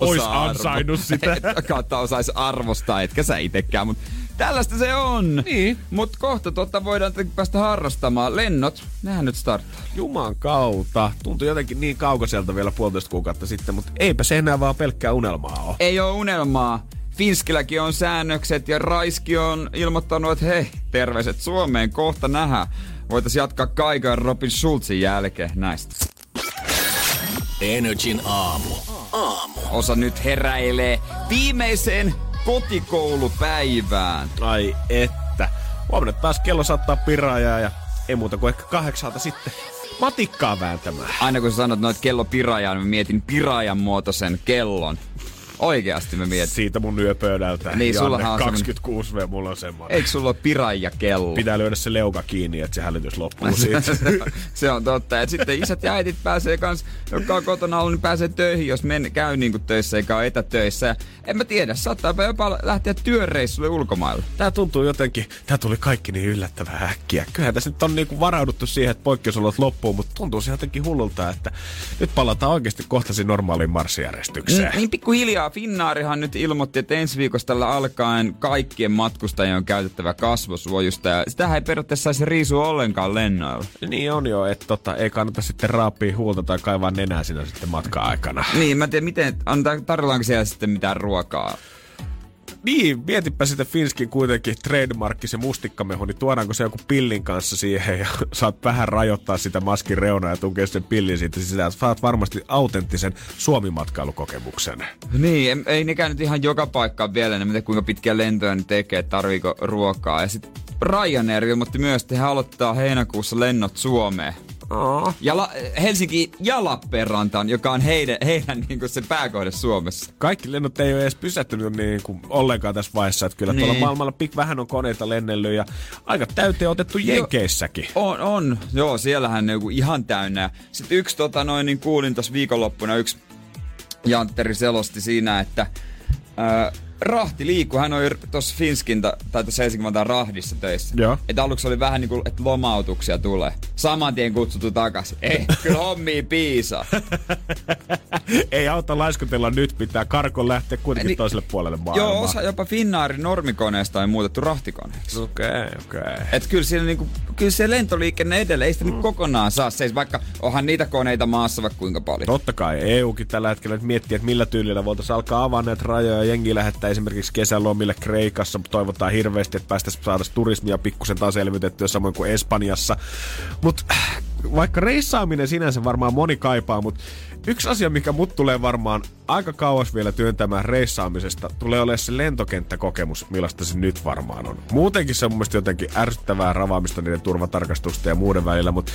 [SPEAKER 2] Ois ansainnut sitä.
[SPEAKER 3] Kautta osaisi arvostaa, etkä sä itekään, mutta tällaista se on.
[SPEAKER 2] Niin.
[SPEAKER 3] Mut kohta totta voidaan päästä harrastamaan. Lennot, nehän nyt starttaa.
[SPEAKER 2] Juman kautta. Tuntui jotenkin niin kaukaiselta vielä puolitoista kuukautta sitten, mutta eipä se enää vaan pelkkää unelmaa ole.
[SPEAKER 3] Ei ole unelmaa. Finskilläkin on säännökset ja Raiski on ilmoittanut, että hei, terveiset Suomeen, kohta nähdään. Voitaisiin jatkaa Kaikan Robin Schulzin jälkeen näistä.
[SPEAKER 1] Energin aamu.
[SPEAKER 3] Aamu. Osa nyt heräilee viimeiseen kotikoulupäivään.
[SPEAKER 2] Ai että. huomenna taas kello saattaa piraajaa ja ei muuta kuin ehkä kahdeksalta sitten matikkaa vääntämään.
[SPEAKER 3] Aina kun sä sanot noit kello pirajaa, niin mä mietin piraajan muotoisen kellon. Oikeasti mä mietin.
[SPEAKER 2] Siitä mun yöpöydältä.
[SPEAKER 3] Niin,
[SPEAKER 2] Janne,
[SPEAKER 3] sullahan on
[SPEAKER 2] 26V, mulla on semmoinen.
[SPEAKER 3] Eikö sulla ole piraija kello?
[SPEAKER 2] Pitää lyödä se leuka kiinni, että se hälytys loppuu siitä.
[SPEAKER 3] se on totta. Ja sitten isät ja äitit pääsee kans, jotka on kotona ollut, niin pääsee töihin, jos men, käy niinku töissä eikä ole etätöissä. Ja en mä tiedä, saattaa jopa lähteä työreissulle ulkomaille.
[SPEAKER 2] Tää tuntuu jotenkin, tää tuli kaikki niin yllättävän äkkiä. Kyllähän tässä nyt on niinku varauduttu siihen, että poikkeusolot loppuu, mutta tuntuu se jotenkin hullulta, että nyt palataan oikeasti kohtasi normaaliin marssijärjestykseen.
[SPEAKER 3] Niin, niin pikkuhiljaa Finnaarihan nyt ilmoitti, että ensi viikosta tällä alkaen kaikkien matkustajien on käytettävä kasvosuojusta. Ja sitähän ei periaatteessa saisi riisua ollenkaan lennoilla.
[SPEAKER 2] Niin on jo, että tota, ei kannata sitten raapia huulta tai kaivaa nenää siinä sitten matka-aikana.
[SPEAKER 3] Niin, mä en tiedä, miten, antaa, tarjollaanko siellä sitten mitään ruokaa?
[SPEAKER 2] Niin, mietipä sitten Finskin kuitenkin trademarkki se mustikkamehu, niin tuodaanko se joku pillin kanssa siihen ja saat vähän rajoittaa sitä maskin reunaa ja tunkea sen pillin siitä sisään. Saat varmasti autenttisen Suomi-matkailukokemuksen.
[SPEAKER 3] Niin, ei nekään nyt ihan joka paikkaan vielä, ne kuinka pitkiä lentoja ne tekee, tarviiko ruokaa. Ja sitten Ryanair ilmoitti myös, että he aloittaa heinäkuussa lennot Suomeen. Oh. Ja La- Helsinki ja Lappeenrantaan, joka on heidän, heidän niin kuin se pääkohde Suomessa.
[SPEAKER 2] Kaikki lennot ei ole edes pysähtynyt niin kuin ollenkaan tässä vaiheessa. Että kyllä niin. tuolla maailmalla pik vähän on koneita lennellyt ja aika täyteen otettu Jenkeissäkin.
[SPEAKER 3] On, on. Joo, siellähän ne on ihan täynnä. Sitten yksi tota noin, niin kuulin tuossa viikonloppuna, yksi Jantteri selosti siinä, että ää, rahti liikkuu. Hän on tuossa Finskin tai tuossa Helsingin rahdissa töissä.
[SPEAKER 2] Joo.
[SPEAKER 3] Että aluksi oli vähän niin kuin, että lomautuksia tulee. Saman tien kutsuttu takaisin. Ei, kyllä hommiin piisaa.
[SPEAKER 2] Ei auta laiskutella nyt, pitää karkon lähteä kuitenkin niin, toiselle puolelle maailmaa.
[SPEAKER 3] Joo, osa jopa Finnaarin normikoneesta on muutettu rahtikoneeksi.
[SPEAKER 2] Okei, okay, okei. Okay.
[SPEAKER 3] Et kyllä siellä, niinku, kyllä se lentoliikenne edelleen, ei sitä mm. nyt kokonaan saa seis, vaikka onhan niitä koneita maassa vaikka kuinka paljon.
[SPEAKER 2] Totta kai, EUkin tällä hetkellä nyt miettii, että millä tyylillä voitaisiin alkaa avaa näitä rajoja. Jengi lähettää esimerkiksi kesälomille Kreikassa, toivotaan hirveästi, että päästäisiin saada turismia pikkusen taas elvytettyä samoin kuin Espanjassa. Mutta vaikka reissaaminen sinänsä varmaan moni kaipaa, mutta Yksi asia, mikä mut tulee varmaan aika kauas vielä työntämään reissaamisesta, tulee olemaan se lentokenttäkokemus, millaista se nyt varmaan on. Muutenkin se on mun jotenkin ärsyttävää ravaamista niiden turvatarkastusten ja muuden välillä, mutta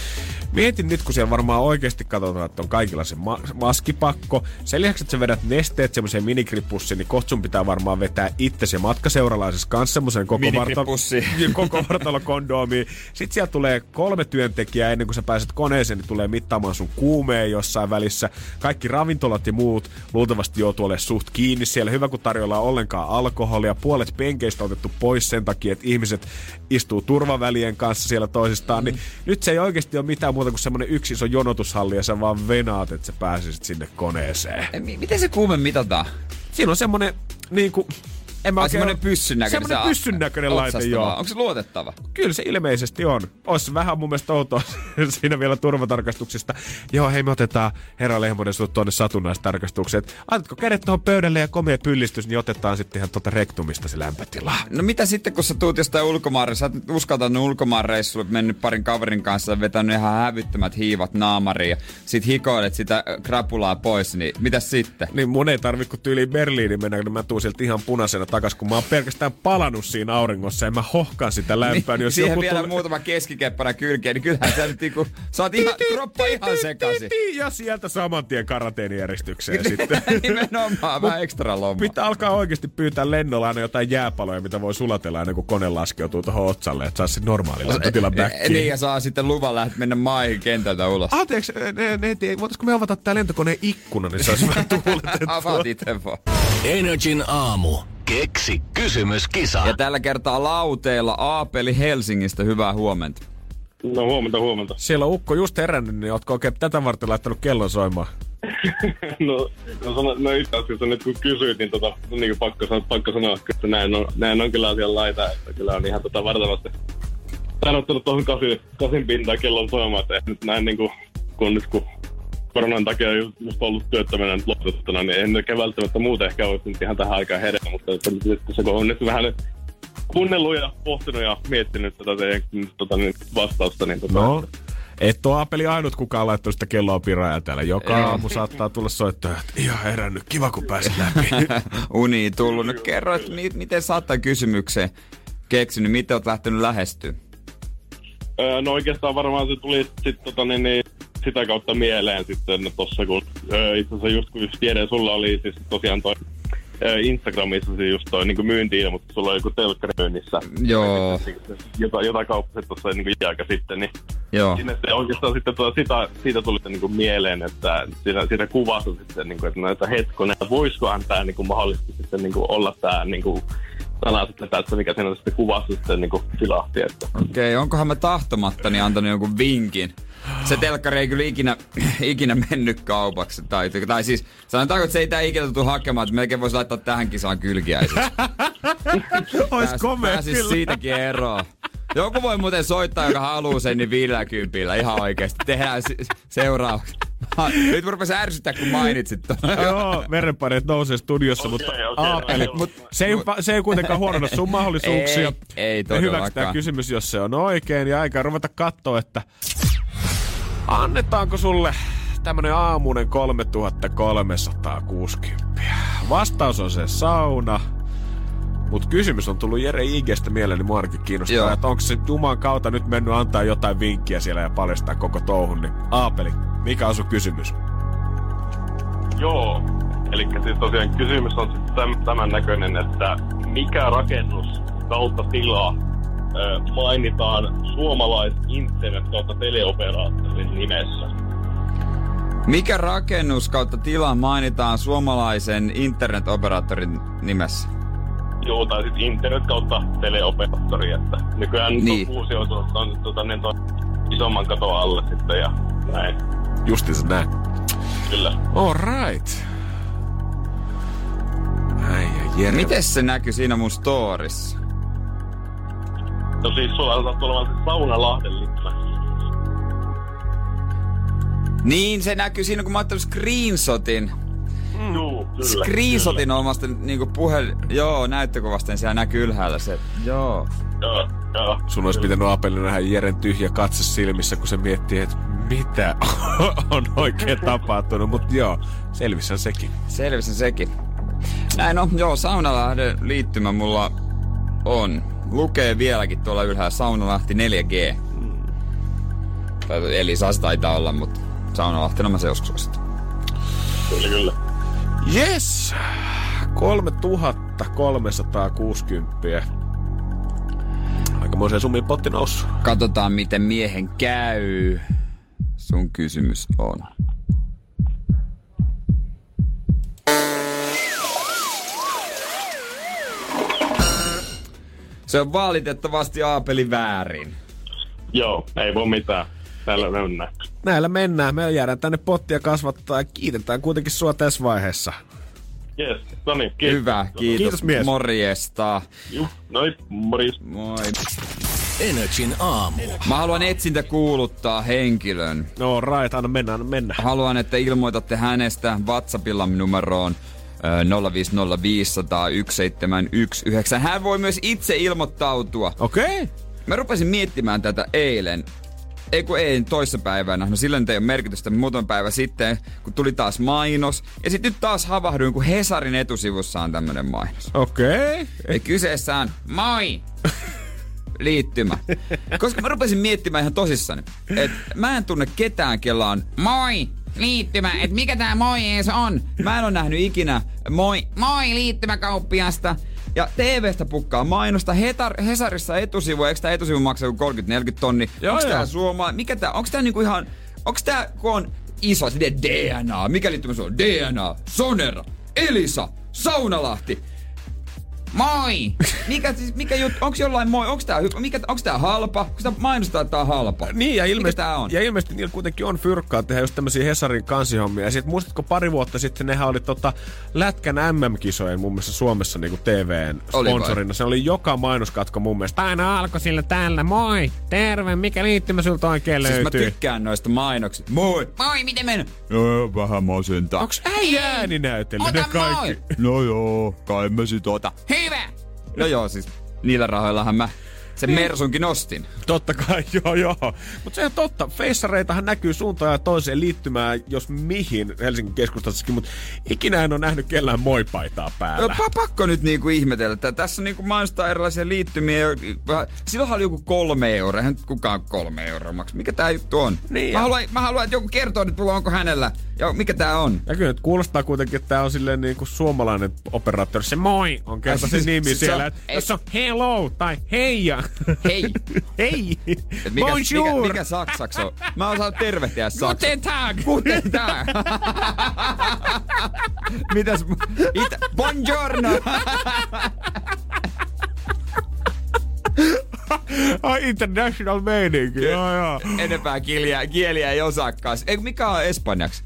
[SPEAKER 2] mietin nyt, kun siellä varmaan oikeasti katsotaan, että on kaikilla se ma- maskipakko. Sen lisäksi, että sä vedät nesteet semmoiseen minikripussiin, niin kohta sun pitää varmaan vetää itse se matkaseuralaisessa kanssa semmoisen koko, vartalo- koko vartalokondoomiin. Sitten siellä tulee kolme työntekijää ennen kuin sä pääset koneeseen, niin tulee mittaamaan sun kuumeen jossain välissä kaikki ravintolat ja muut luultavasti joutuu olemaan suht kiinni siellä. Hyvä, kun tarjolla on ollenkaan alkoholia. Puolet penkeistä on otettu pois sen takia, että ihmiset istuu turvavälien kanssa siellä toisistaan. Niin mm. Niin nyt se ei oikeasti ole mitään muuta kuin semmoinen yksi iso jonotushalli ja sä vaan venaat, että sä pääsisit sinne koneeseen.
[SPEAKER 3] Miten se kuume mitataan?
[SPEAKER 2] Siinä on semmoinen niin kuin,
[SPEAKER 3] en mä Ai semmonen pyssyn näköinen.
[SPEAKER 2] Semmonen pyssyn näköinen laite, joo.
[SPEAKER 3] Onko se luotettava?
[SPEAKER 2] Kyllä se ilmeisesti on. Olisi vähän mun mielestä outoa siinä vielä turvatarkastuksista. Joo, hei me otetaan herra Lehmonen sut tuonne satunnaistarkastukseen. Aitatko kädet tuohon pöydälle ja komea pyllistys, niin otetaan sitten ihan tuota rektumista se lämpötila.
[SPEAKER 3] No mitä sitten, kun sä tuut jostain ulkomaan, sä oot uskaltanut ulkomaan reissulle, mennyt parin kaverin kanssa ja vetänyt ihan hävyttömät hiivat naamariin ja sit hikoilet sitä krapulaa pois, niin mitä sitten?
[SPEAKER 2] Niin mun ei tarvi kun tyyliin Berliiniin mennä, niin mä tuun sieltä ihan punaisena takas, kun mä oon pelkästään palannut siinä auringossa ja mä hohkaan sitä lämpöä. Niin,
[SPEAKER 3] jos siihen joku vielä tuli... muutama keskikeppänä kylkeen, niin kyllähän sä nyt niinku, sä oot ihan, kroppa ihan sekaisin.
[SPEAKER 2] Ja sieltä saman tien karanteenijärjestykseen sitten.
[SPEAKER 3] Nimenomaan, vähän ekstra lomaa.
[SPEAKER 2] Pitää alkaa oikeasti pyytää lennolla aina jotain jääpaloja, mitä voi sulatella ennen kuin kone laskeutuu tuohon otsalle, että saa se normaali lämpötila backiin.
[SPEAKER 3] Niin, ja saa sitten luvan lähteä mennä maihin kentältä ulos.
[SPEAKER 2] Anteeksi, ne, ne, ne, voitaisiko me avata tää lentokoneen ikkuna, niin se olisi vähän tuuletettua.
[SPEAKER 3] Avaat itse vaan.
[SPEAKER 1] Energin aamu. Keksi kysymyskisa.
[SPEAKER 3] Ja tällä kertaa lauteella Aapeli Helsingistä. Hyvää huomenta.
[SPEAKER 7] No huomenta, huomenta.
[SPEAKER 2] Siellä on Ukko just herännyt, niin ootko oikein tätä varten laittanut kellon soimaan?
[SPEAKER 7] no, no, sano, no itse asiassa nyt kun kysyit, niin, tota, niin pakko, pakko sanoa, että näin on, näin on kyllä asian laita, että kyllä on ihan tota vartavasti sanottanut tuohon kasin, kasin pintaan kellon soimaan, että nyt näin niin kuin, kun nyt kun koronan takia just, just ollut työttömänä nyt lopetettuna, niin en ehkä välttämättä muuta ehkä olisi nyt ihan tähän aikaan hereillä, mutta se on nyt vähän kuunnellut ja pohtinut ja miettinyt tätä teidän tota, niin vastausta, niin tota,
[SPEAKER 2] no. Et ole Apeli ainut kukaan laittanut sitä kelloa piraa täällä. Joka Ei. aamu saattaa tulla soittaa, että ihan herännyt, kiva kun pääsin läpi.
[SPEAKER 3] Uni tullut. No kerro, että mi- miten saattaa kysymykseen. keksinyt? Miten oot lähtenyt lähestyä?
[SPEAKER 7] Öö, no oikeastaan varmaan se tuli sit, tota, niin, niin, sitä kautta mieleen sitten tossa, kun itse asiassa just kun just tiedän, sulla oli siis tosiaan toi Instagramissa se just toi niin myynti mutta sulla oli joku telkkari myynnissä.
[SPEAKER 3] Joo.
[SPEAKER 7] Jota, jota kauppasit tuossa niin aika sitten, niin
[SPEAKER 3] Joo.
[SPEAKER 7] Sinne se oikeastaan sitten tuota, sitä, siitä tuli niin kuin mieleen, että siitä, siitä kuvasta sitten, niin kuin, että näitä hetkonen, että voisikohan tämä niin kuin mahdollisesti sitten niin kuin olla tämä niin kuin, sana sitten tässä, mikä siinä sitten kuvassa sitten niin kuin silahti. Että.
[SPEAKER 3] Okei, okay, onkohan mä tahtomattani antanut jonkun vinkin? Se telkkari ei kyllä ikinä, ikinä mennyt kaupaksi. Tai, tai siis sanotaanko, että se ei tää ikinä tule hakemaan, että melkein voisi laittaa tähän kisaan kylkiäiseksi.
[SPEAKER 2] Ois
[SPEAKER 3] Pääs,
[SPEAKER 2] komea
[SPEAKER 3] pääsis
[SPEAKER 2] kyllä.
[SPEAKER 3] siitäkin eroon. Joku voi muuten soittaa, joka haluaa sen, niin 50 ihan oikeesti. Tehdään se- seuraavaksi. Nyt mä ärsyttää, kun mainitsit ton.
[SPEAKER 2] Joo, verenpaineet nousee studiossa, mutta
[SPEAKER 7] Okei, okei,
[SPEAKER 2] Aapeli,
[SPEAKER 7] no,
[SPEAKER 2] mut se ei, se ei kuitenkaan huononna sun mahdollisuuksia.
[SPEAKER 3] Ei, ei
[SPEAKER 2] Me
[SPEAKER 3] todellakaan.
[SPEAKER 2] hyväksytään kysymys, jos se on oikein, ja aika ruveta katsoa, että annetaanko sulle tämmönen aamunen 3360. Vastaus on se sauna, mutta kysymys on tullut Jere Igestä mieleen, niin mua ainakin kiinnostaa,
[SPEAKER 3] Joo.
[SPEAKER 2] että onko se Juman kautta nyt mennyt antaa jotain vinkkiä siellä ja paljastaa koko touhun, niin Aapeli, mikä on sun kysymys?
[SPEAKER 7] Joo. Eli siis tosiaan kysymys on sitten täm, tämän näköinen, että mikä rakennus kautta tila ö, mainitaan suomalais internet kautta teleoperaattorin nimessä?
[SPEAKER 3] Mikä rakennus kautta tila mainitaan suomalaisen internetoperaattorin nimessä?
[SPEAKER 7] Joo, tai sitten internet kautta teleoperaattori, että nykyään
[SPEAKER 3] Niin.
[SPEAKER 7] niin. uusi on, on, on tota, niin ton isomman katon alle sitten ja näin.
[SPEAKER 2] Justiinsa näin.
[SPEAKER 7] Kyllä.
[SPEAKER 2] All right. Äijä.
[SPEAKER 3] Miten se näkyy siinä mun storissa?
[SPEAKER 7] No siis sulla saattaa olla se Saunalahden lippä.
[SPEAKER 3] Niin, se näkyy siinä, kun mä ottanut screenshotin.
[SPEAKER 7] Mm. Joo, kyllä.
[SPEAKER 3] Screenshotin omasta niinku puhel... Joo, näyttökuvasta, niin siellä näkyy ylhäällä se. Joo.
[SPEAKER 7] Kyllä. Joo, joo.
[SPEAKER 2] Sun olisi pitänyt Aapeli nähdä Jeren tyhjä katse silmissä, kun se miettii, että mitä on oikein tapahtunut. Mutta joo, selvissä sekin.
[SPEAKER 3] Selvisi sekin. Näin on, joo, Saunalahden liittymä mulla on. Lukee vieläkin tuolla ylhäällä Saunalahti 4G. Tai Elisa se taitaa olla, mutta Saunalahtena mä se joskus ostin.
[SPEAKER 7] Kyllä, kyllä.
[SPEAKER 2] Yes! 3360. Aikamoiseen summiin potti noussut.
[SPEAKER 3] Katsotaan, miten miehen käy. Sun kysymys on. Se on valitettavasti Aapeli väärin.
[SPEAKER 7] Joo, ei voi mitään. Täällä mennään.
[SPEAKER 2] Näillä mennään. Me jäädään tänne pottia kasvattaa ja kiitetään kuitenkin sua tässä vaiheessa.
[SPEAKER 7] Yes, no niin, kiitos.
[SPEAKER 3] Hyvä, kiitos.
[SPEAKER 2] Kiitos, mies.
[SPEAKER 3] Morjesta.
[SPEAKER 7] Juh, noi, morjes.
[SPEAKER 3] Moi.
[SPEAKER 1] Energin aamu.
[SPEAKER 3] Mä haluan etsintä kuuluttaa henkilön.
[SPEAKER 2] No right, anna mennä, anna mennä.
[SPEAKER 3] Haluan, että ilmoitatte hänestä WhatsAppilla numeroon 050501719. Hän voi myös itse ilmoittautua.
[SPEAKER 2] Okei. Okay.
[SPEAKER 3] Mä rupesin miettimään tätä eilen. Ei kun ei toissapäivänä. No silloin ei ole merkitystä muutama päivä sitten, kun tuli taas mainos. Ja sitten nyt taas havahduin, kun Hesarin etusivussa on tämmönen mainos.
[SPEAKER 2] Okei. Okay.
[SPEAKER 3] Ja kyseessä on moi! liittymä. Koska mä rupesin miettimään ihan tosissani, että mä en tunne ketään, kella on moi! Liittymä, että mikä tää moi ees on? Mä en ole nähnyt ikinä moi, moi liittymäkauppiasta. Ja TVstä pukkaa mainosta. Hetar, Hesarissa etusivu, eikö tää etusivu maksaa joku 30-40 tonni?
[SPEAKER 2] Joo,
[SPEAKER 3] onks tää suoma? Mikä tää, onks tää niinku ihan, onks tää kun on iso, DNA, mikä liittymä se on? DNA, Sonera, Elisa, Saunalahti. Moi! Mikä, siis, mikä juttu, onks jollain moi, onks tää, mikä, onks tää halpa? Onks tää mainostaa, että tää on halpa?
[SPEAKER 2] Niin, ja ilmeisesti,
[SPEAKER 3] tää on?
[SPEAKER 2] ja ilmeisesti niillä kuitenkin on fyrkkaa tehdä just tämmöisiä Hesarin kansihommia. Ja sit muistatko pari vuotta sitten, nehän oli tota Lätkän MM-kisojen mun mielestä Suomessa niinku TVn
[SPEAKER 3] Oli
[SPEAKER 2] sponsorina. Se oli joka mainoskatko mun mielestä. Aina alkoi sillä tällä, moi, terve, mikä liittymä sulta oikein
[SPEAKER 3] Siis mä
[SPEAKER 2] löytyy?
[SPEAKER 3] tykkään noista mainoksista. Moi! Moi, miten mennyt? Joo, vähän masentaa.
[SPEAKER 2] Onks äijä ääninäytely ne
[SPEAKER 3] Ota
[SPEAKER 2] kaikki?
[SPEAKER 3] moi! No joo, kai mä sit ota. Hyvä! No joo, siis niillä rahoillahan mä Sen Mersunkin ostin.
[SPEAKER 2] Totta kai, joo joo. Mutta se on totta. Feissareitahan näkyy suuntaan ja toiseen liittymään, jos mihin Helsingin keskustassakin, mutta ikinä en ole nähnyt kellään moipaitaa päällä.
[SPEAKER 3] No, pa- pakko nyt niinku ihmetellä, että tässä niinku mainostaa erilaisia liittymiä. Silloinhan oli joku kolme euroa, eihän kukaan kolme euroa maksa. Mikä tää juttu on?
[SPEAKER 2] Niin,
[SPEAKER 3] mä, haluan, mä haluan, että joku kertoo nyt onko hänellä. Ja mikä tää on?
[SPEAKER 2] Ja kyllä nyt kuulostaa kuitenkin, että tämä on silleen niin kuin suomalainen operaattori. Se moi on kerta se
[SPEAKER 3] Siis-
[SPEAKER 2] nimi
[SPEAKER 3] se
[SPEAKER 2] siellä. että
[SPEAKER 3] ei-
[SPEAKER 2] Jos on hello tai heija.
[SPEAKER 3] Hei.
[SPEAKER 2] Hei.
[SPEAKER 3] Et mikä,
[SPEAKER 2] Bonjour.
[SPEAKER 3] mikä, mikä saksaksi on? Mä osaan tervehtiä saksaksi.
[SPEAKER 2] Guten Tag.
[SPEAKER 3] Guten Tag. Mitäs? Itä, buongiorno.
[SPEAKER 2] Ai international meininki. Joo, joo.
[SPEAKER 3] Enempää kieliä, kieliä ei osaakaan. Mikä on espanjaksi?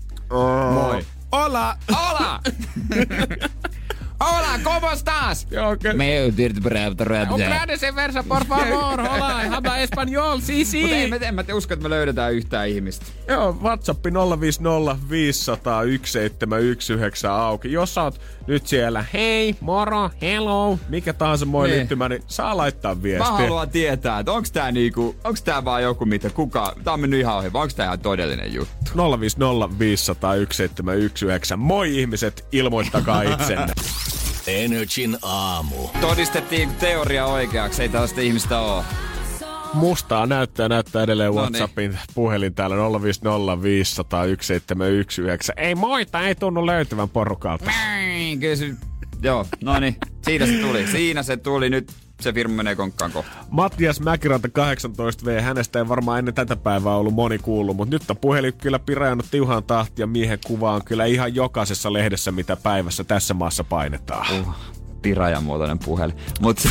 [SPEAKER 2] Moi. Hola.
[SPEAKER 3] Hola! Hola, ¿cómo estás?
[SPEAKER 2] Okay.
[SPEAKER 3] Me
[SPEAKER 2] Ucranian versa, por favor. Hola, habla español, sí, sí.
[SPEAKER 3] Mutta en, mä- en mä te usko, että me löydetään yhtään ihmistä.
[SPEAKER 2] Joo, WhatsApp 050 500 1719 auki. Jos sä oot nyt siellä, hei, moro, hello, mikä tahansa moi
[SPEAKER 3] Niin.
[SPEAKER 2] liittymä, niin saa laittaa viestiä.
[SPEAKER 3] Mä haluan tietää, että onks tää niinku, onks tää vaan joku, mitä kuka, tää on mennyt ihan ohi, vai onks tää ihan todellinen juttu?
[SPEAKER 2] 050 500 1719. Moi ihmiset, ilmoittakaa itsenne.
[SPEAKER 1] Energin aamu.
[SPEAKER 3] Todistettiin teoria oikeaksi, ei tällaista ihmistä oo.
[SPEAKER 2] Mustaa näyttää, näyttää edelleen
[SPEAKER 3] No niin.
[SPEAKER 2] WhatsAppin puhelin täällä 050 500 1719. Ei moita, ei tunnu löytyvän porukalta.
[SPEAKER 3] Kyllä se, joo, no niin, siinä se tuli, siinä se tuli, nyt se firma menee konkkaan kohta.
[SPEAKER 2] Mattias Mäkiranta 18V, hänestä ei varmaan ennen tätä päivää ollut moni kuullut, mutta nyt on puhelin kyllä pirajannut tiuhaan tahtia. Miehen kuva on kyllä ihan jokaisessa lehdessä, mitä päivässä tässä maassa painetaan.
[SPEAKER 3] Uh, pirajan muotoinen puhelin. Mut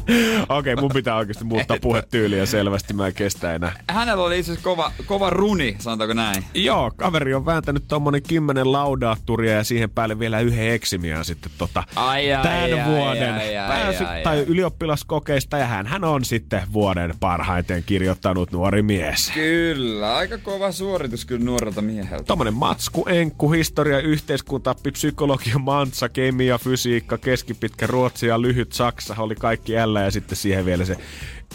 [SPEAKER 2] Okei, mun pitää oikeasti muuttaa puhetyyliä selvästi, mä en kestä enää.
[SPEAKER 3] hänellä oli itse kova, kova runi, sanotaanko näin.
[SPEAKER 2] Joo, kaveri on vääntänyt tommonen kymmenen laudaatturia ja siihen päälle vielä yhden eksimiä sitten tota
[SPEAKER 3] Ai, ai,
[SPEAKER 2] tämän
[SPEAKER 3] ai,
[SPEAKER 2] vuoden
[SPEAKER 3] ai, ai,
[SPEAKER 2] pääsy-
[SPEAKER 3] ai,
[SPEAKER 2] tai
[SPEAKER 3] ai.
[SPEAKER 2] ylioppilaskokeista ja hän, hän on sitten vuoden parhaiten kirjoittanut nuori mies.
[SPEAKER 3] Kyllä, aika kova suoritus kyllä nuorelta mieheltä.
[SPEAKER 2] Tommonen matsku, enkku, historia, yhteiskunta, psykologia, mantsa, kemia, fysiikka, keskipitkä ruotsi ja lyhyt saksa oli kaikki ällä ja sitten siihen vielä se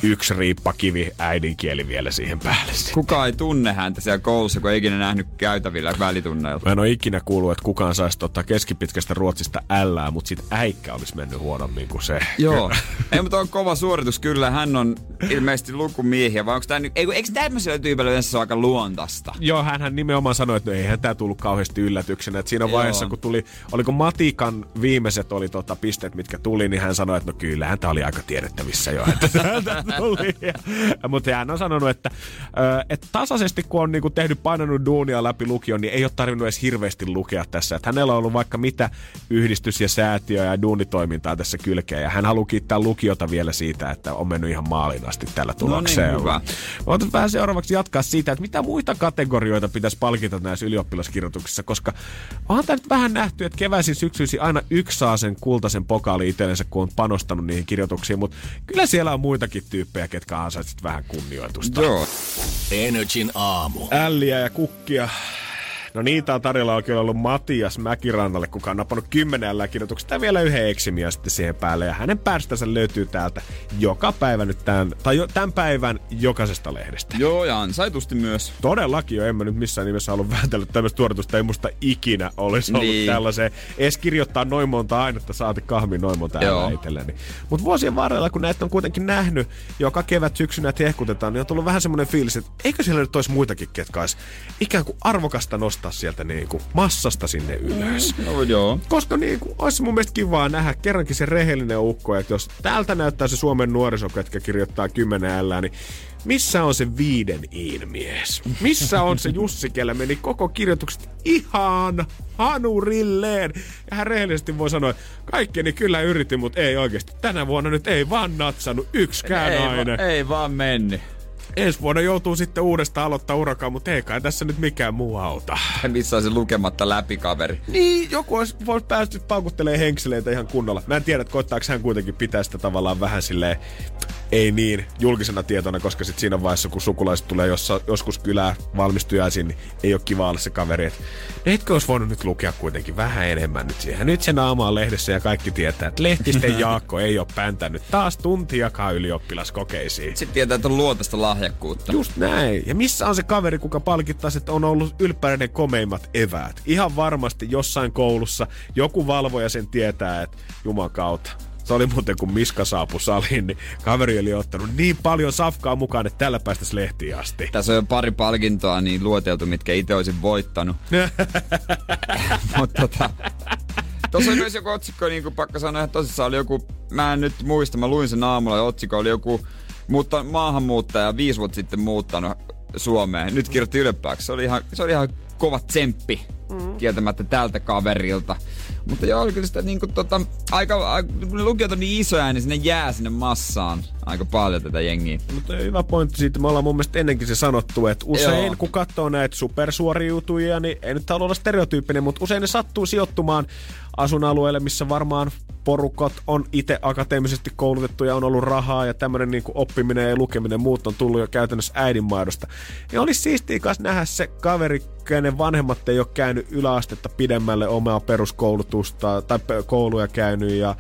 [SPEAKER 2] yksi riippakivi äidinkieli vielä siihen päälle.
[SPEAKER 3] Kuka ei tunne häntä siellä koulussa, kun ei ikinä nähnyt käytävillä välitunneilla.
[SPEAKER 2] Mä en ole ikinä kuullut, että kukaan saisi tota keskipitkästä ruotsista ällää, mutta sit äikkä olisi mennyt huonommin kuin se.
[SPEAKER 3] Joo. ei, mutta on kova suoritus kyllä. Hän on ilmeisesti lukumiehiä, vai onko tää nyt... Eikö, eikö tämmöisellä tyypillä yleensä ole aika luontasta?
[SPEAKER 2] Joo, hän nimenomaan sanoi, että no eihän tämä tullut kauheasti yllätyksenä. Että siinä
[SPEAKER 3] Joo.
[SPEAKER 2] vaiheessa, kun tuli, oliko Matikan viimeiset oli tota pisteet, mitkä tuli, niin hän sanoi, että no kyllähän tämä oli aika tiedettävissä jo, että tuli. Mutta hän on sanonut, että, että tasaisesti kun on niinku tehnyt painanut duunia läpi lukion, niin ei ole tarvinnut edes hirveästi lukea tässä. Että hänellä on ollut vaikka mitä yhdistys ja säätiö ja duunitoimintaa tässä kylkeen. Ja hän haluaa kiittää lukiota vielä siitä, että on mennyt ihan maaliin asti tällä tuloksella.
[SPEAKER 3] No hyvä.
[SPEAKER 2] Mä otan vähän seuraavaksi jatkaa siitä, että mitä muita kategorioita pitäisi palkita näissä ylioppilaskirjoituksissa, koska onhan tämä nyt vähän nähty, että keväisin syksyisin aina yksi saa sen kultaisen pokaali itsellensä, kun on panostanut niihin kirjoituksiin, mutta kyllä siellä on muitakin tyyppejä, ketkä ansaitsit vähän kunnioitusta.
[SPEAKER 3] Joo.
[SPEAKER 1] Energin aamu.
[SPEAKER 2] Älliä ja kukkia. No niitä on tarjolla on kyllä ollut Matias Mäkirannalle, kuka on napannut kymmenen kirjoituksesta ja vielä yhden eksimiä sitten siihen päälle. Ja hänen päästänsä löytyy täältä joka päivä nyt tämän, tai jo, tämän päivän jokaisesta lehdestä.
[SPEAKER 3] Joo, ja ansaitusti myös.
[SPEAKER 2] Todellakin jo, en mä nyt missään nimessä halua vääntellä tämmöistä suoritusta, ei musta ikinä olisi ollut
[SPEAKER 3] Niin.
[SPEAKER 2] tällaiseen. Edes kirjoittaa noin monta ainetta, saati kahmi noin monta
[SPEAKER 3] Joo.
[SPEAKER 2] itselleni. Mutta vuosien varrella, kun näitä on kuitenkin nähnyt, joka kevät syksynä hehkutetaan, niin on tullut vähän semmoinen fiilis, että eikö siellä nyt olisi muitakin, ketkä olisi ikään kuin arvokasta nostaa sieltä niin kuin massasta sinne ylös.
[SPEAKER 3] Joo, joo.
[SPEAKER 2] Koska niin kuin, olisi mun mielestä kivaa nähdä kerrankin se rehellinen ukko, että jos täältä näyttää se Suomen nuoriso, ketkä kirjoittaa kymmenen ällää, niin missä on se viiden iin mies? Missä on se Jussi, kellä meni koko kirjoitukset ihan hanurilleen? Ja hän rehellisesti voi sanoa, että kaikkeni kyllä yritin, mutta ei oikeasti. Tänä vuonna nyt ei vaan natsannut yksikään
[SPEAKER 3] Ei,
[SPEAKER 2] nainen.
[SPEAKER 3] va- ei vaan mennyt.
[SPEAKER 2] Ensi vuonna joutuu sitten uudestaan aloittaa urakaan, mutta ei kai tässä nyt mikään muu auta.
[SPEAKER 3] Missä on se lukematta läpi kaveri.
[SPEAKER 2] Niin, joku olisi vois päästy paukuttelemaan henkseleitä ihan kunnolla. Mä en tiedä, että koittaako hän kuitenkin pitää sitä tavallaan vähän silleen, ei niin julkisena tietona, koska sitten siinä vaiheessa, kun sukulaiset tulee jossa, joskus kylää valmistujaisiin, niin ei ole kiva olla se kaveri. Että etkö olisi voinut nyt lukea kuitenkin vähän enemmän nyt siihen. Nyt se naama on lehdessä ja kaikki tietää, että Lehtisten Jaakko ei ole päntänyt taas tuntiakaan ylioppilaskokeisiin.
[SPEAKER 3] Sitten tietää, että on luontaista lahjakkuutta.
[SPEAKER 2] Just näin. Ja missä on se kaveri, kuka palkittaisi, että on ollut ylppäinen komeimmat eväät? Ihan varmasti jossain koulussa joku valvoja sen tietää, että juman kautta. Se oli muuten, kun Miska saapui saliin, niin kaveri oli ottanut niin paljon safkaa mukaan, että tällä päästäisi lehtiin asti.
[SPEAKER 3] Tässä on jo pari palkintoa niin luoteltu, mitkä itse olisin voittanut. Mutta tota, Tuossa oli myös joku otsikko, niin kuin pakka sanoa että tosissaan oli joku, mä en nyt muista, mä luin sen aamulla, ja otsikko oli joku mutta maahanmuuttaja viisi vuotta sitten muuttanut Suomeen. Nyt kirjoitti ylempääksi. Se oli ihan, se oli ihan kova tsemppi mm. kieltämättä tältä kaverilta. Mutta joo, oli kyllä sitä niin kuin, tota, aika, aika, kun lukiot on niin isoja, niin sinne jää sinne massaan aika paljon tätä jengiä.
[SPEAKER 2] Mutta hyvä pointti siitä, me ollaan mun mielestä ennenkin se sanottu, että usein joo. kun katsoo näitä supersuoriutujia, niin ei nyt halua olla stereotyyppinen, mutta usein ne sattuu sijoittumaan asuinalueelle, missä varmaan porukat on itse akateemisesti koulutettu ja on ollut rahaa ja tämmöinen niin oppiminen ja lukeminen muut on tullut jo käytännössä äidinmaidosta. Ja olisi siistiä kanssa nähdä se kaveri, kenen vanhemmat ei ole käynyt yläastetta pidemmälle omaa peruskoulutusta tai kouluja käynyt ja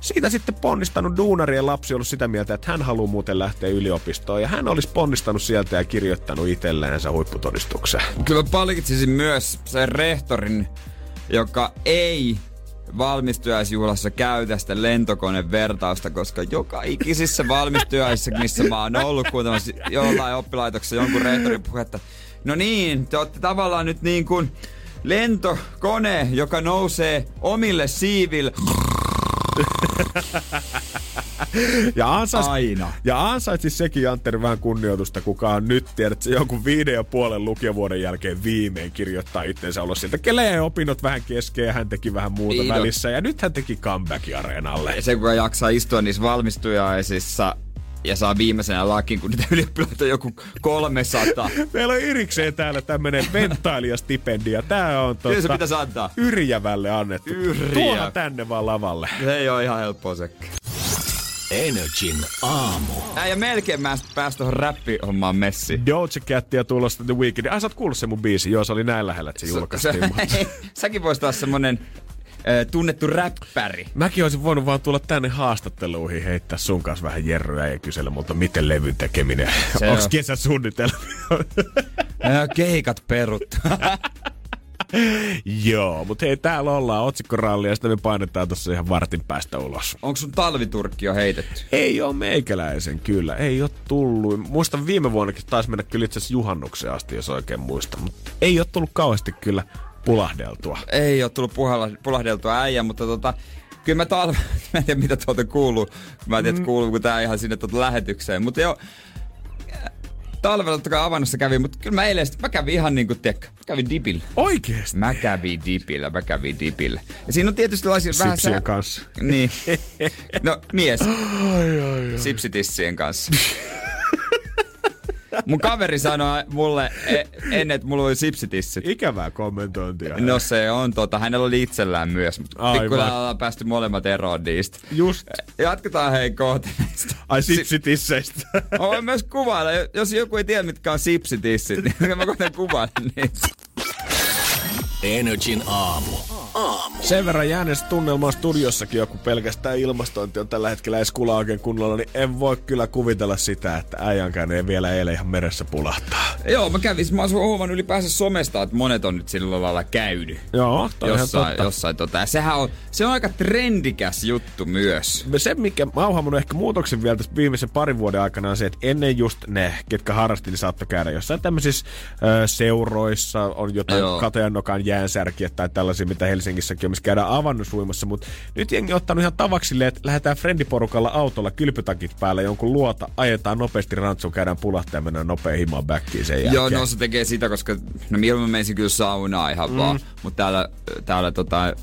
[SPEAKER 2] siitä sitten ponnistanut duunarien lapsi ollut sitä mieltä, että hän haluaa muuten lähteä yliopistoon. Ja hän olisi ponnistanut sieltä ja kirjoittanut itselleensä huipputodistuksen.
[SPEAKER 3] Kyllä palkitsisin myös sen rehtorin, joka ei valmistujaisjuhlassa käytä sitä lentokonevertausta, koska joka ikisissä valmistujaisissa, missä mä oon ollut kuuntelemassa jollain oppilaitoksessa jonkun rehtorin puhetta, no niin, te olette tavallaan nyt niin kuin lentokone, joka nousee omille siiville.
[SPEAKER 2] Ja, ansais, Aina. ja ansaitsi sekin Antteri vähän kunnioitusta, kuka on nyt, tiedät, se jonkun viiden ja puolen lukijavuoden jälkeen viimein kirjoittaa itseensä olla sieltä. Kelee opinnot vähän kesken ja hän teki vähän muuta niin, välissä. Ja nyt hän teki comeback-areenalle.
[SPEAKER 3] Ja se, kun jaksaa istua niissä valmistujaisissa ja saa viimeisenä lakin, kun niitä ylioppilaita on joku 300.
[SPEAKER 2] Meillä on erikseen täällä tämmönen ventailijastipendia. Tää on totta.
[SPEAKER 3] se pitäisi antaa.
[SPEAKER 2] Yrjävälle annettu.
[SPEAKER 3] Yrjä.
[SPEAKER 2] Tuolla tänne vaan lavalle.
[SPEAKER 3] Se ei ole ihan helppoa sekki.
[SPEAKER 1] Energin aamu.
[SPEAKER 3] Ja melkein mä päästä tuohon räppihommaan messi.
[SPEAKER 2] Doja Catia tulosta The Weeknd. Ai sä oot kuullut se mun biisi? Joo, se oli näin lähellä, että se julkaistiin. S- mutta...
[SPEAKER 3] Säkin vois taas semmonen tunnettu räppäri.
[SPEAKER 2] Mäkin olisin voinut vaan tulla tänne haastatteluihin heittää sun kanssa vähän jerryä ja kysellä multa, miten levyn tekeminen. Onks kesäsuunnitelmia?
[SPEAKER 3] Keikat perut.
[SPEAKER 2] Joo, mutta hei, täällä ollaan otsikkoralli ja sitten me painetaan tuossa ihan vartin päästä ulos.
[SPEAKER 3] Onko sun talviturkki jo heitetty?
[SPEAKER 2] Ei ole meikäläisen kyllä, ei ole tullut. Muistan viime vuonnakin taisi mennä kyllä itse juhannukseen asti, jos oikein muistan, mutta ei ole tullut kauheasti kyllä pulahdeltua.
[SPEAKER 3] Ei ole tullut pulahdeltua äijä, mutta tota, kyllä mä talve, mä en tiedä mitä tuolta kuuluu. Mä en tiedä, mm. kuuluuko tää ihan sinne tuota lähetykseen. Mutta joo, talvella totta kai avannossa kävin, mutta kyllä mä eilen mä kävin ihan niin kuin, tiedätkö, mä kävin dipillä.
[SPEAKER 2] Oikeesti?
[SPEAKER 3] Mä kävin dipillä, mä kävin dipillä. Ja siinä on tietysti laisia
[SPEAKER 2] vähän... Sipsien sä... kanssa.
[SPEAKER 3] Niin. No, mies. Ai, ai, ai. Sipsitissien kanssa. Mun kaveri sanoi mulle e- ennen, että mulla oli sipsitissit.
[SPEAKER 2] Ikävää kommentointia.
[SPEAKER 3] No se on tota, hänellä oli itsellään myös. Pikkuilla ollaan päästy molemmat eroon niistä.
[SPEAKER 2] Just.
[SPEAKER 3] Jatketaan hei kohta
[SPEAKER 2] Ai sipsitisseistä.
[SPEAKER 3] Voin myös kuvailla. Jos joku ei tiedä mitkä on sipsitissit, niin mä kohtaan kuvailla niistä.
[SPEAKER 1] Energin aamu.
[SPEAKER 2] Aamu. Sen verran jääneestä tunnelmaa studiossakin joku pelkästään ilmastointi on tällä hetkellä edes oikein kunnolla, niin en voi kyllä kuvitella sitä, että äijänkään ei vielä eilen ihan meressä pulahtaa.
[SPEAKER 3] Joo, mä kävin, mä oon huomannut ylipäänsä somesta, että monet on nyt sillä lailla käynyt.
[SPEAKER 2] Joo,
[SPEAKER 3] toi jossain, totta. jossain tota. Ja sehän on, se on aika trendikäs juttu myös.
[SPEAKER 2] Se, mikä mä oon ehkä muutoksen vielä tässä viimeisen parin vuoden aikana on se, että ennen just ne, ketkä harrasti, niin saattoi käydä jossain tämmöisissä ö, seuroissa, on jotain katajannokan jäänsärkiä tai tällaisia, mitä Helsingissäkin on, missä käydään avannushuimassa, mutta nyt jengi on ottanut ihan tavaksille, että lähdetään frendiporukalla autolla kylpytakit päällä jonkun luota, ajetaan nopeasti rantsuun, käydään pulahtaa ja mennään nopea himaan backiin sen jälkeen.
[SPEAKER 3] Joo, no se tekee sitä, koska no mieluummin menisin kyllä saunaa ihan mm. vaan, mutta täällä, täällä tota,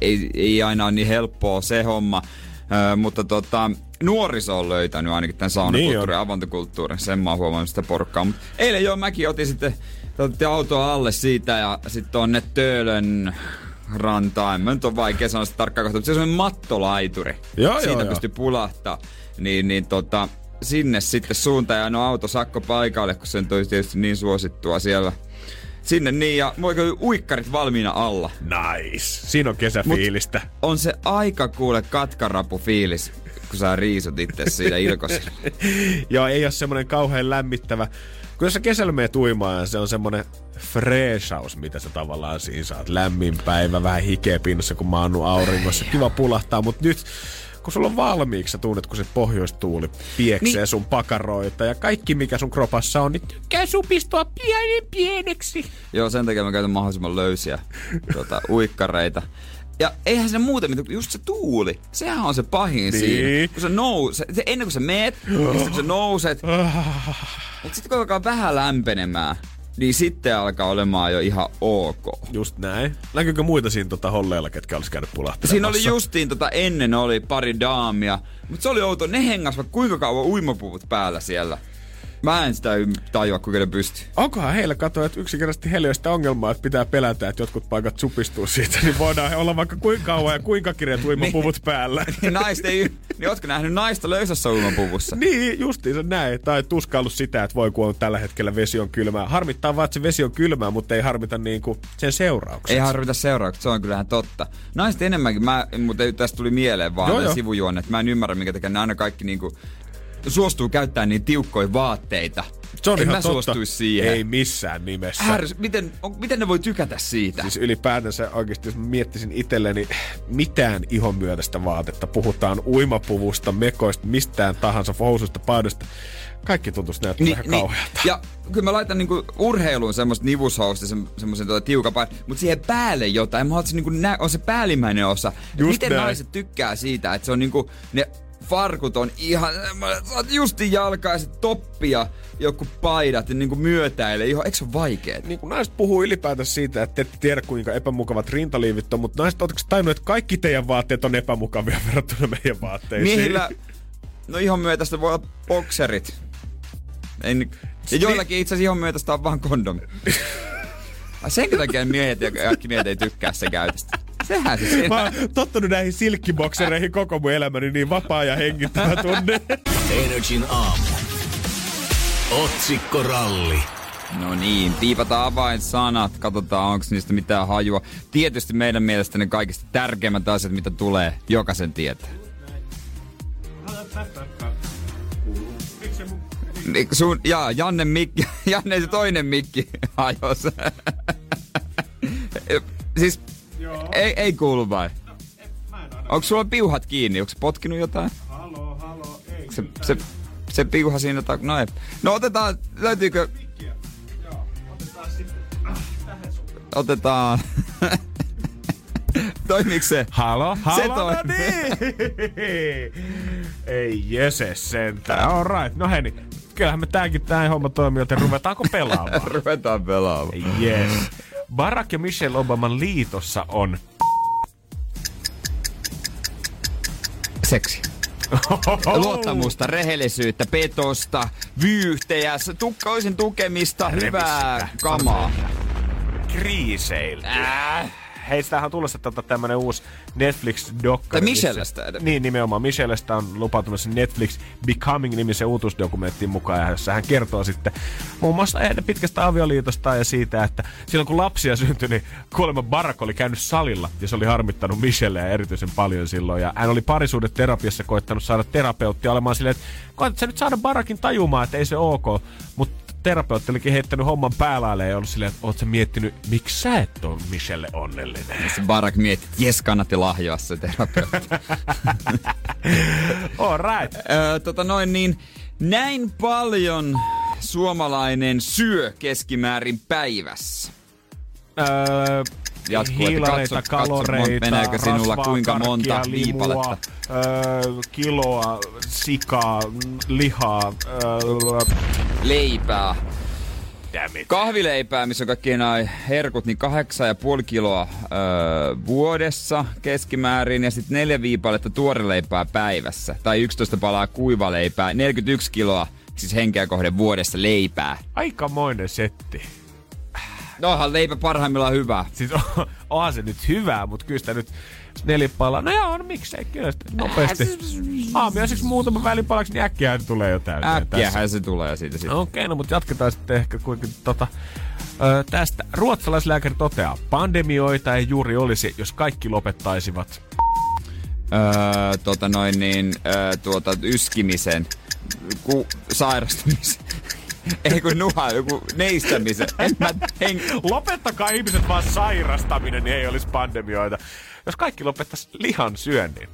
[SPEAKER 3] ei, ei aina ole niin helppoa se homma. Öö, mutta tota, nuoriso on löytänyt ainakin tämän saunakulttuurin
[SPEAKER 2] Niin
[SPEAKER 3] avantokulttuurin. Sen mä oon huomannut sitä porukkaa. Mut eilen joo, mäkin otin sitten autoa alle siitä ja sitten tonne Töölön rantaan. En mä nyt on vaikea sanoa sitä tarkkaan kohtaa, mutta se on semmoinen mattolaituri.
[SPEAKER 2] Joo,
[SPEAKER 3] Siitä
[SPEAKER 2] joo,
[SPEAKER 3] pystyy pulahtaa. Niin, niin tota, sinne sitten suuntaan ja no auto sakko paikalle, kun se on tietysti niin suosittua siellä. Sinne niin, ja voiko uikkarit valmiina alla.
[SPEAKER 2] Nice. Siinä on kesäfiilistä.
[SPEAKER 3] On se aika kuule katkarapu fiilis, kun sä riisut itse siitä ilkosilla.
[SPEAKER 2] Joo, ei ole semmoinen kauhean lämmittävä. Kun jos sä kesällä meet uimaan, se on semmoinen freshaus, mitä sä tavallaan siinä saat. Lämmin päivä, vähän hikeä pinnassa, kun maannut auringossa. Kiva pulahtaa, mutta nyt kun sulla on valmiiksi, sä tunnet, kun se pohjoistuuli pieksee niin. sun pakaroita ja kaikki, mikä sun kropassa on, niin tykkää supistua pienen pieneksi.
[SPEAKER 3] Joo, sen takia mä käytän mahdollisimman löysiä tuota, uikkareita. Ja eihän se muuten mitään, just se tuuli, sehän on se pahin
[SPEAKER 2] Niin.
[SPEAKER 3] siinä. Kun sä nouset, se, ennen kuin sä meet, sitten kun sä nouset, mutta sitten kun alkaa vähän lämpenemään, niin sitten alkaa olemaan jo ihan ok.
[SPEAKER 2] Just näin. Näkyykö muita siinä tota holleilla, ketkä olisi käynyt pulahtamaan?
[SPEAKER 3] Siinä oli justiin tota ennen oli pari daamia, mutta se oli outo, ne hengas vaikka kuinka kauan uimapuvut päällä siellä. Mä en sitä tajua, kuinka ne pystyy.
[SPEAKER 2] Onkohan heillä katoa, että yksinkertaisesti heillä ei ole sitä ongelmaa, että pitää pelätä, että jotkut paikat supistuu siitä, niin voidaan olla vaikka kuinka kauan ja kuinka kireet uimapuvut päällä.
[SPEAKER 3] Niin Naiset ei, niin ootko nähnyt naista löysässä uimapuvussa?
[SPEAKER 2] Niin, justiinsa näin. Tai tuskaillut sitä, että voi kun on tällä hetkellä vesi on kylmää. Harmittaa vaan, että se vesi on kylmää, mutta ei harmita niinku sen seuraukset.
[SPEAKER 3] Ei harvita seuraukset, se on kyllähän totta. Naiset enemmänkin, mä, mutta tästä tuli mieleen vaan
[SPEAKER 2] Joo,
[SPEAKER 3] sivujuonne, että mä en ymmärrä, minkä takia ne aina kaikki niinku suostuu käyttämään niin tiukkoja vaatteita.
[SPEAKER 2] Se on
[SPEAKER 3] en
[SPEAKER 2] ihan
[SPEAKER 3] mä
[SPEAKER 2] totta.
[SPEAKER 3] suostuisi siihen.
[SPEAKER 2] Ei missään nimessä.
[SPEAKER 3] Härs, miten, on, miten ne voi tykätä siitä?
[SPEAKER 2] Siis ylipäätänsä oikeasti, jos miettisin itselleni mitään ihon myötäistä vaatetta, puhutaan uimapuvusta, mekoista, mistään tahansa, housusta, paidosta, kaikki tuntuisi näyttää niin, ihan kauhealta.
[SPEAKER 3] ja kyllä mä laitan niinku urheiluun semmoista nivushousta, se, semmoisen tota tiukan pain, mutta siihen päälle jotain. Mä se niinku nä- on se päällimmäinen osa.
[SPEAKER 2] Just
[SPEAKER 3] Miten
[SPEAKER 2] näin.
[SPEAKER 3] naiset tykkää siitä, että se on niinku, ne farkut on ihan, sä oot justi jalkaiset toppia, joku paidat ja niinku myötäile. Ihan, eikö se ole vaikeet?
[SPEAKER 2] niin kuin naiset puhuu ylipäätänsä siitä, että te ette tiedä kuinka epämukavat rintaliivit on, mutta naiset, ootteko tajunnut, että kaikki teidän vaatteet on epämukavia verrattuna meidän vaatteisiin?
[SPEAKER 3] Miehillä, no ihon myötästä voi olla bokserit. Ei, ni- ja joillakin itse asiassa ihon myötästä on vaan kondomi. Senkö takia miehet ja kaikki miehet ei tykkää sen käytöstä? Sehän se siinä.
[SPEAKER 2] Mä oon tottunut näihin silkkiboksereihin koko mun elämäni, niin vapaa ja hengittävä tunne.
[SPEAKER 1] Energin aamu. Otsikkoralli.
[SPEAKER 3] No niin, piipataan avainsanat, katsotaan onko niistä mitään hajua. Tietysti meidän mielestä ne kaikista tärkeimmät asiat, mitä tulee, jokaisen tietää. Niin, Sun, jaa, Janne mikki, Janne se toinen mikki hajos. siis, ei, ei kuulu vai? Onko sulla piuhat kiinni? Onko se potkinut jotain?
[SPEAKER 2] Halo, halo, ei.
[SPEAKER 3] Se, se, se piuha siinä, ta- no ei. No otetaan, löytyykö... Otetaan... Toimiiko se?
[SPEAKER 2] Halo, halo,
[SPEAKER 3] Se
[SPEAKER 2] no
[SPEAKER 3] toi.
[SPEAKER 2] niin. Ei jese sentään. All right. No hei, niin kyllähän me tääkin tää homma toimii, joten ruvetaanko pelaamaan?
[SPEAKER 3] Ruvetaan pelaamaan.
[SPEAKER 2] yes. Barack ja Michelle Obaman liitossa on
[SPEAKER 3] Seksi. Luottamusta, rehellisyyttä, petosta, vyyhtejä, tukkoisen tukemista, hyvää kamaa.
[SPEAKER 2] kriiseilty.
[SPEAKER 3] Äh.
[SPEAKER 2] Hei, tämähän on tulossa tota, tämmönen uusi Netflix-dokkari.
[SPEAKER 3] Tai
[SPEAKER 2] missä-
[SPEAKER 3] Michellestä edes.
[SPEAKER 2] Niin, nimenomaan. Michellestä on lupautumassa Netflix Becoming-nimisen uutuusdokumenttiin mukaan, jossa hän kertoo sitten muun muassa pitkästä avioliitosta ja siitä, että silloin kun lapsia syntyi, niin kuulemma Barack oli käynyt salilla ja se oli harmittanut Michelleä erityisen paljon silloin. Ja hän oli parisuudeterapiassa koittanut saada terapeuttia olemaan silleen, että koetat sä nyt saada Barackin tajumaan, että ei se ok, mutta terapeutti olikin heittänyt homman päälaille ja ollut silleen, että oot sä miettinyt, miksi sä et ole Michelle onnellinen?
[SPEAKER 3] Se Barack mietti, että jes kannatti lahjoa se terapeutti.
[SPEAKER 2] All right.
[SPEAKER 3] Öö, tota noin niin, näin paljon suomalainen syö keskimäärin päivässä.
[SPEAKER 2] Öö,
[SPEAKER 3] Jatkuu,
[SPEAKER 2] hiilareita,
[SPEAKER 3] katso- katso,
[SPEAKER 2] kaloreita,
[SPEAKER 3] meneekö sinulla
[SPEAKER 2] rasvaa,
[SPEAKER 3] kuinka monta
[SPEAKER 2] karkkia, limua, öö, kiloa, sikaa, lihaa, öö,
[SPEAKER 3] Leipää. Kahvileipää, missä on kaikki nämä herkut, niin 8,5 kiloa öö, vuodessa keskimäärin ja sitten neljä viipaletta tuoreleipää päivässä. Tai 11 palaa kuivaleipää, 41 kiloa siis henkeä kohden vuodessa leipää.
[SPEAKER 2] Aikamoinen setti.
[SPEAKER 3] No onhan leipä parhaimmillaan hyvä.
[SPEAKER 2] Siis on, onhan se nyt hyvää, mutta kyllä sitä nyt nelipalaa. No joo, no miksei kyllä nopeasti. Aamiaisiksi muutama välipalaksi, niin äkkiä se tulee jo täyteen.
[SPEAKER 3] Äkkiähän se tulee siitä sitten.
[SPEAKER 2] Okei, no mutta jatketaan sitten ehkä kuitenkin tota, ö, tästä. Ruotsalaislääkäri toteaa, pandemioita ei juuri olisi, jos kaikki lopettaisivat.
[SPEAKER 3] Öö, tota noin niin, öö, tuota yskimisen, ku, sairastumisen. Ei kun nuha, joku neistämisen. En mä hen...
[SPEAKER 2] Lopettakaa ihmiset vaan sairastaminen, niin ei olisi pandemioita. Jos kaikki lopettaisi lihan syönnin.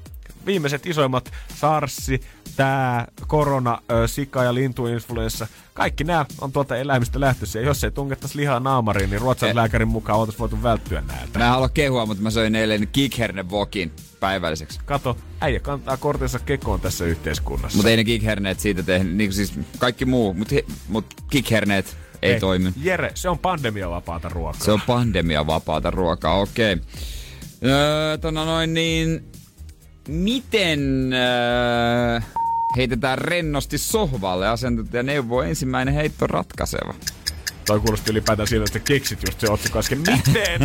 [SPEAKER 2] Viimeiset isoimmat SARSi, tää, korona, ö, sika ja lintuinfluenssa, kaikki nämä on tuolta eläimistä lähtöisiä. Jos ei tungettaisi lihaa naamariin, niin ruotsalaislääkärin mukaan oltaisiin voitu välttyä näiltä.
[SPEAKER 3] Mä en halua kehua, mutta mä söin eilen kikherne vokin päivälliseksi.
[SPEAKER 2] Kato, äijä kantaa kortensa kekoon tässä yhteiskunnassa.
[SPEAKER 3] Mutta ei ne kickherneet siitä tehnyt, niin siis kaikki muu, mutta mut kickherneet ei, ei toimi.
[SPEAKER 2] Jere, se on pandemiavapaata ruokaa.
[SPEAKER 3] Se on pandemiavapaata ruokaa, okei. Okay. Öö, tona noin niin, miten öö, heitetään rennosti sohvalle? Asiantuntija neuvoo ensimmäinen heitto ratkaiseva.
[SPEAKER 2] Toi kuulosti ylipäätään siltä, että keksit just se otsikko äsken. Miten?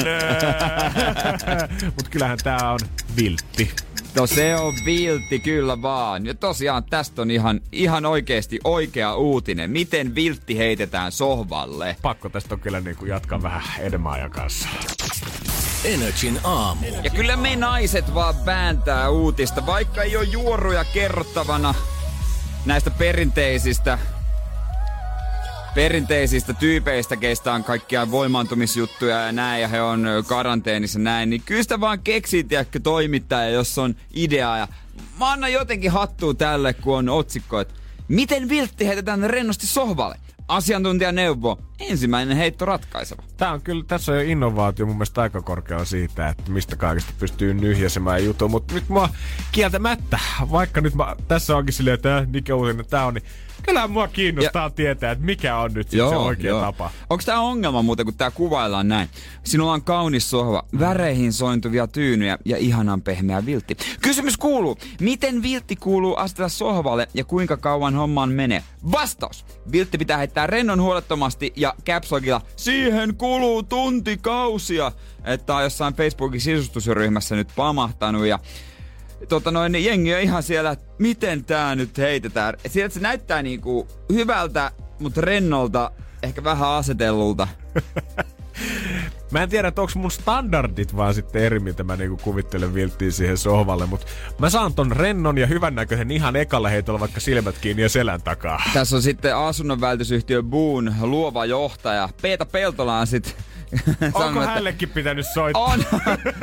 [SPEAKER 2] Mut kyllähän tää on viltti.
[SPEAKER 3] No se on viltti kyllä vaan. Ja tosiaan tästä on ihan, ihan oikeasti oikea uutinen. Miten viltti heitetään sohvalle?
[SPEAKER 2] Pakko tästä on kyllä niin jatkaa vähän Edemaajan kanssa.
[SPEAKER 1] Energin aamu.
[SPEAKER 3] Ja kyllä me naiset vaan vääntää uutista, vaikka ei ole juoruja kerrottavana näistä perinteisistä perinteisistä tyypeistä, keistä on kaikkia voimaantumisjuttuja ja näin, ja he on karanteenissa näin, niin kyllä sitä vaan keksii, tiedäkö, toimittaja, jos on idea. Ja mä annan jotenkin hattua tälle, kun on otsikko, että miten viltti heitetään rennosti sohvalle. Asiantuntija neuvo. Ensimmäinen heitto ratkaiseva.
[SPEAKER 2] Tää on kyllä, tässä on jo innovaatio mun mielestä aika korkealla siitä, että mistä kaikesta pystyy nyhjäsemään juttu. Mutta nyt mua kieltämättä, vaikka nyt mä, tässä onkin silleen, että äh, mikä uutinen tää on, niin Kyllä mua kiinnostaa ja, tietää, että mikä on nyt joo, se oikea joo. tapa.
[SPEAKER 3] Onko tämä ongelma muuten, kun tämä kuvaillaan näin? Sinulla on kaunis sohva, väreihin sointuvia tyynyjä ja ihanan pehmeä viltti. Kysymys kuuluu, miten viltti kuuluu astella sohvalle ja kuinka kauan hommaan menee? Vastaus! Viltti pitää heittää rennon huolettomasti ja capslogilla siihen kuluu tuntikausia. Että on jossain Facebookin sisustusryhmässä nyt pamahtanut ja tota noin, niin jengi on ihan siellä, että miten tää nyt heitetään. Sieltä se näyttää niinku hyvältä, mutta rennolta, ehkä vähän asetellulta.
[SPEAKER 2] Mä en tiedä, että onko mun standardit vaan sitten eri, mitä mä niinku kuvittelen vilttiin siihen sohvalle, mutta mä saan ton rennon ja hyvännäköisen ihan ekalla heitolla vaikka silmät kiinni ja selän takaa.
[SPEAKER 3] Tässä on sitten asunnon vältysyhtiö Boon luova johtaja. Peeta Peltola on sitten
[SPEAKER 2] Onko hänellekin pitänyt soittaa?
[SPEAKER 3] On.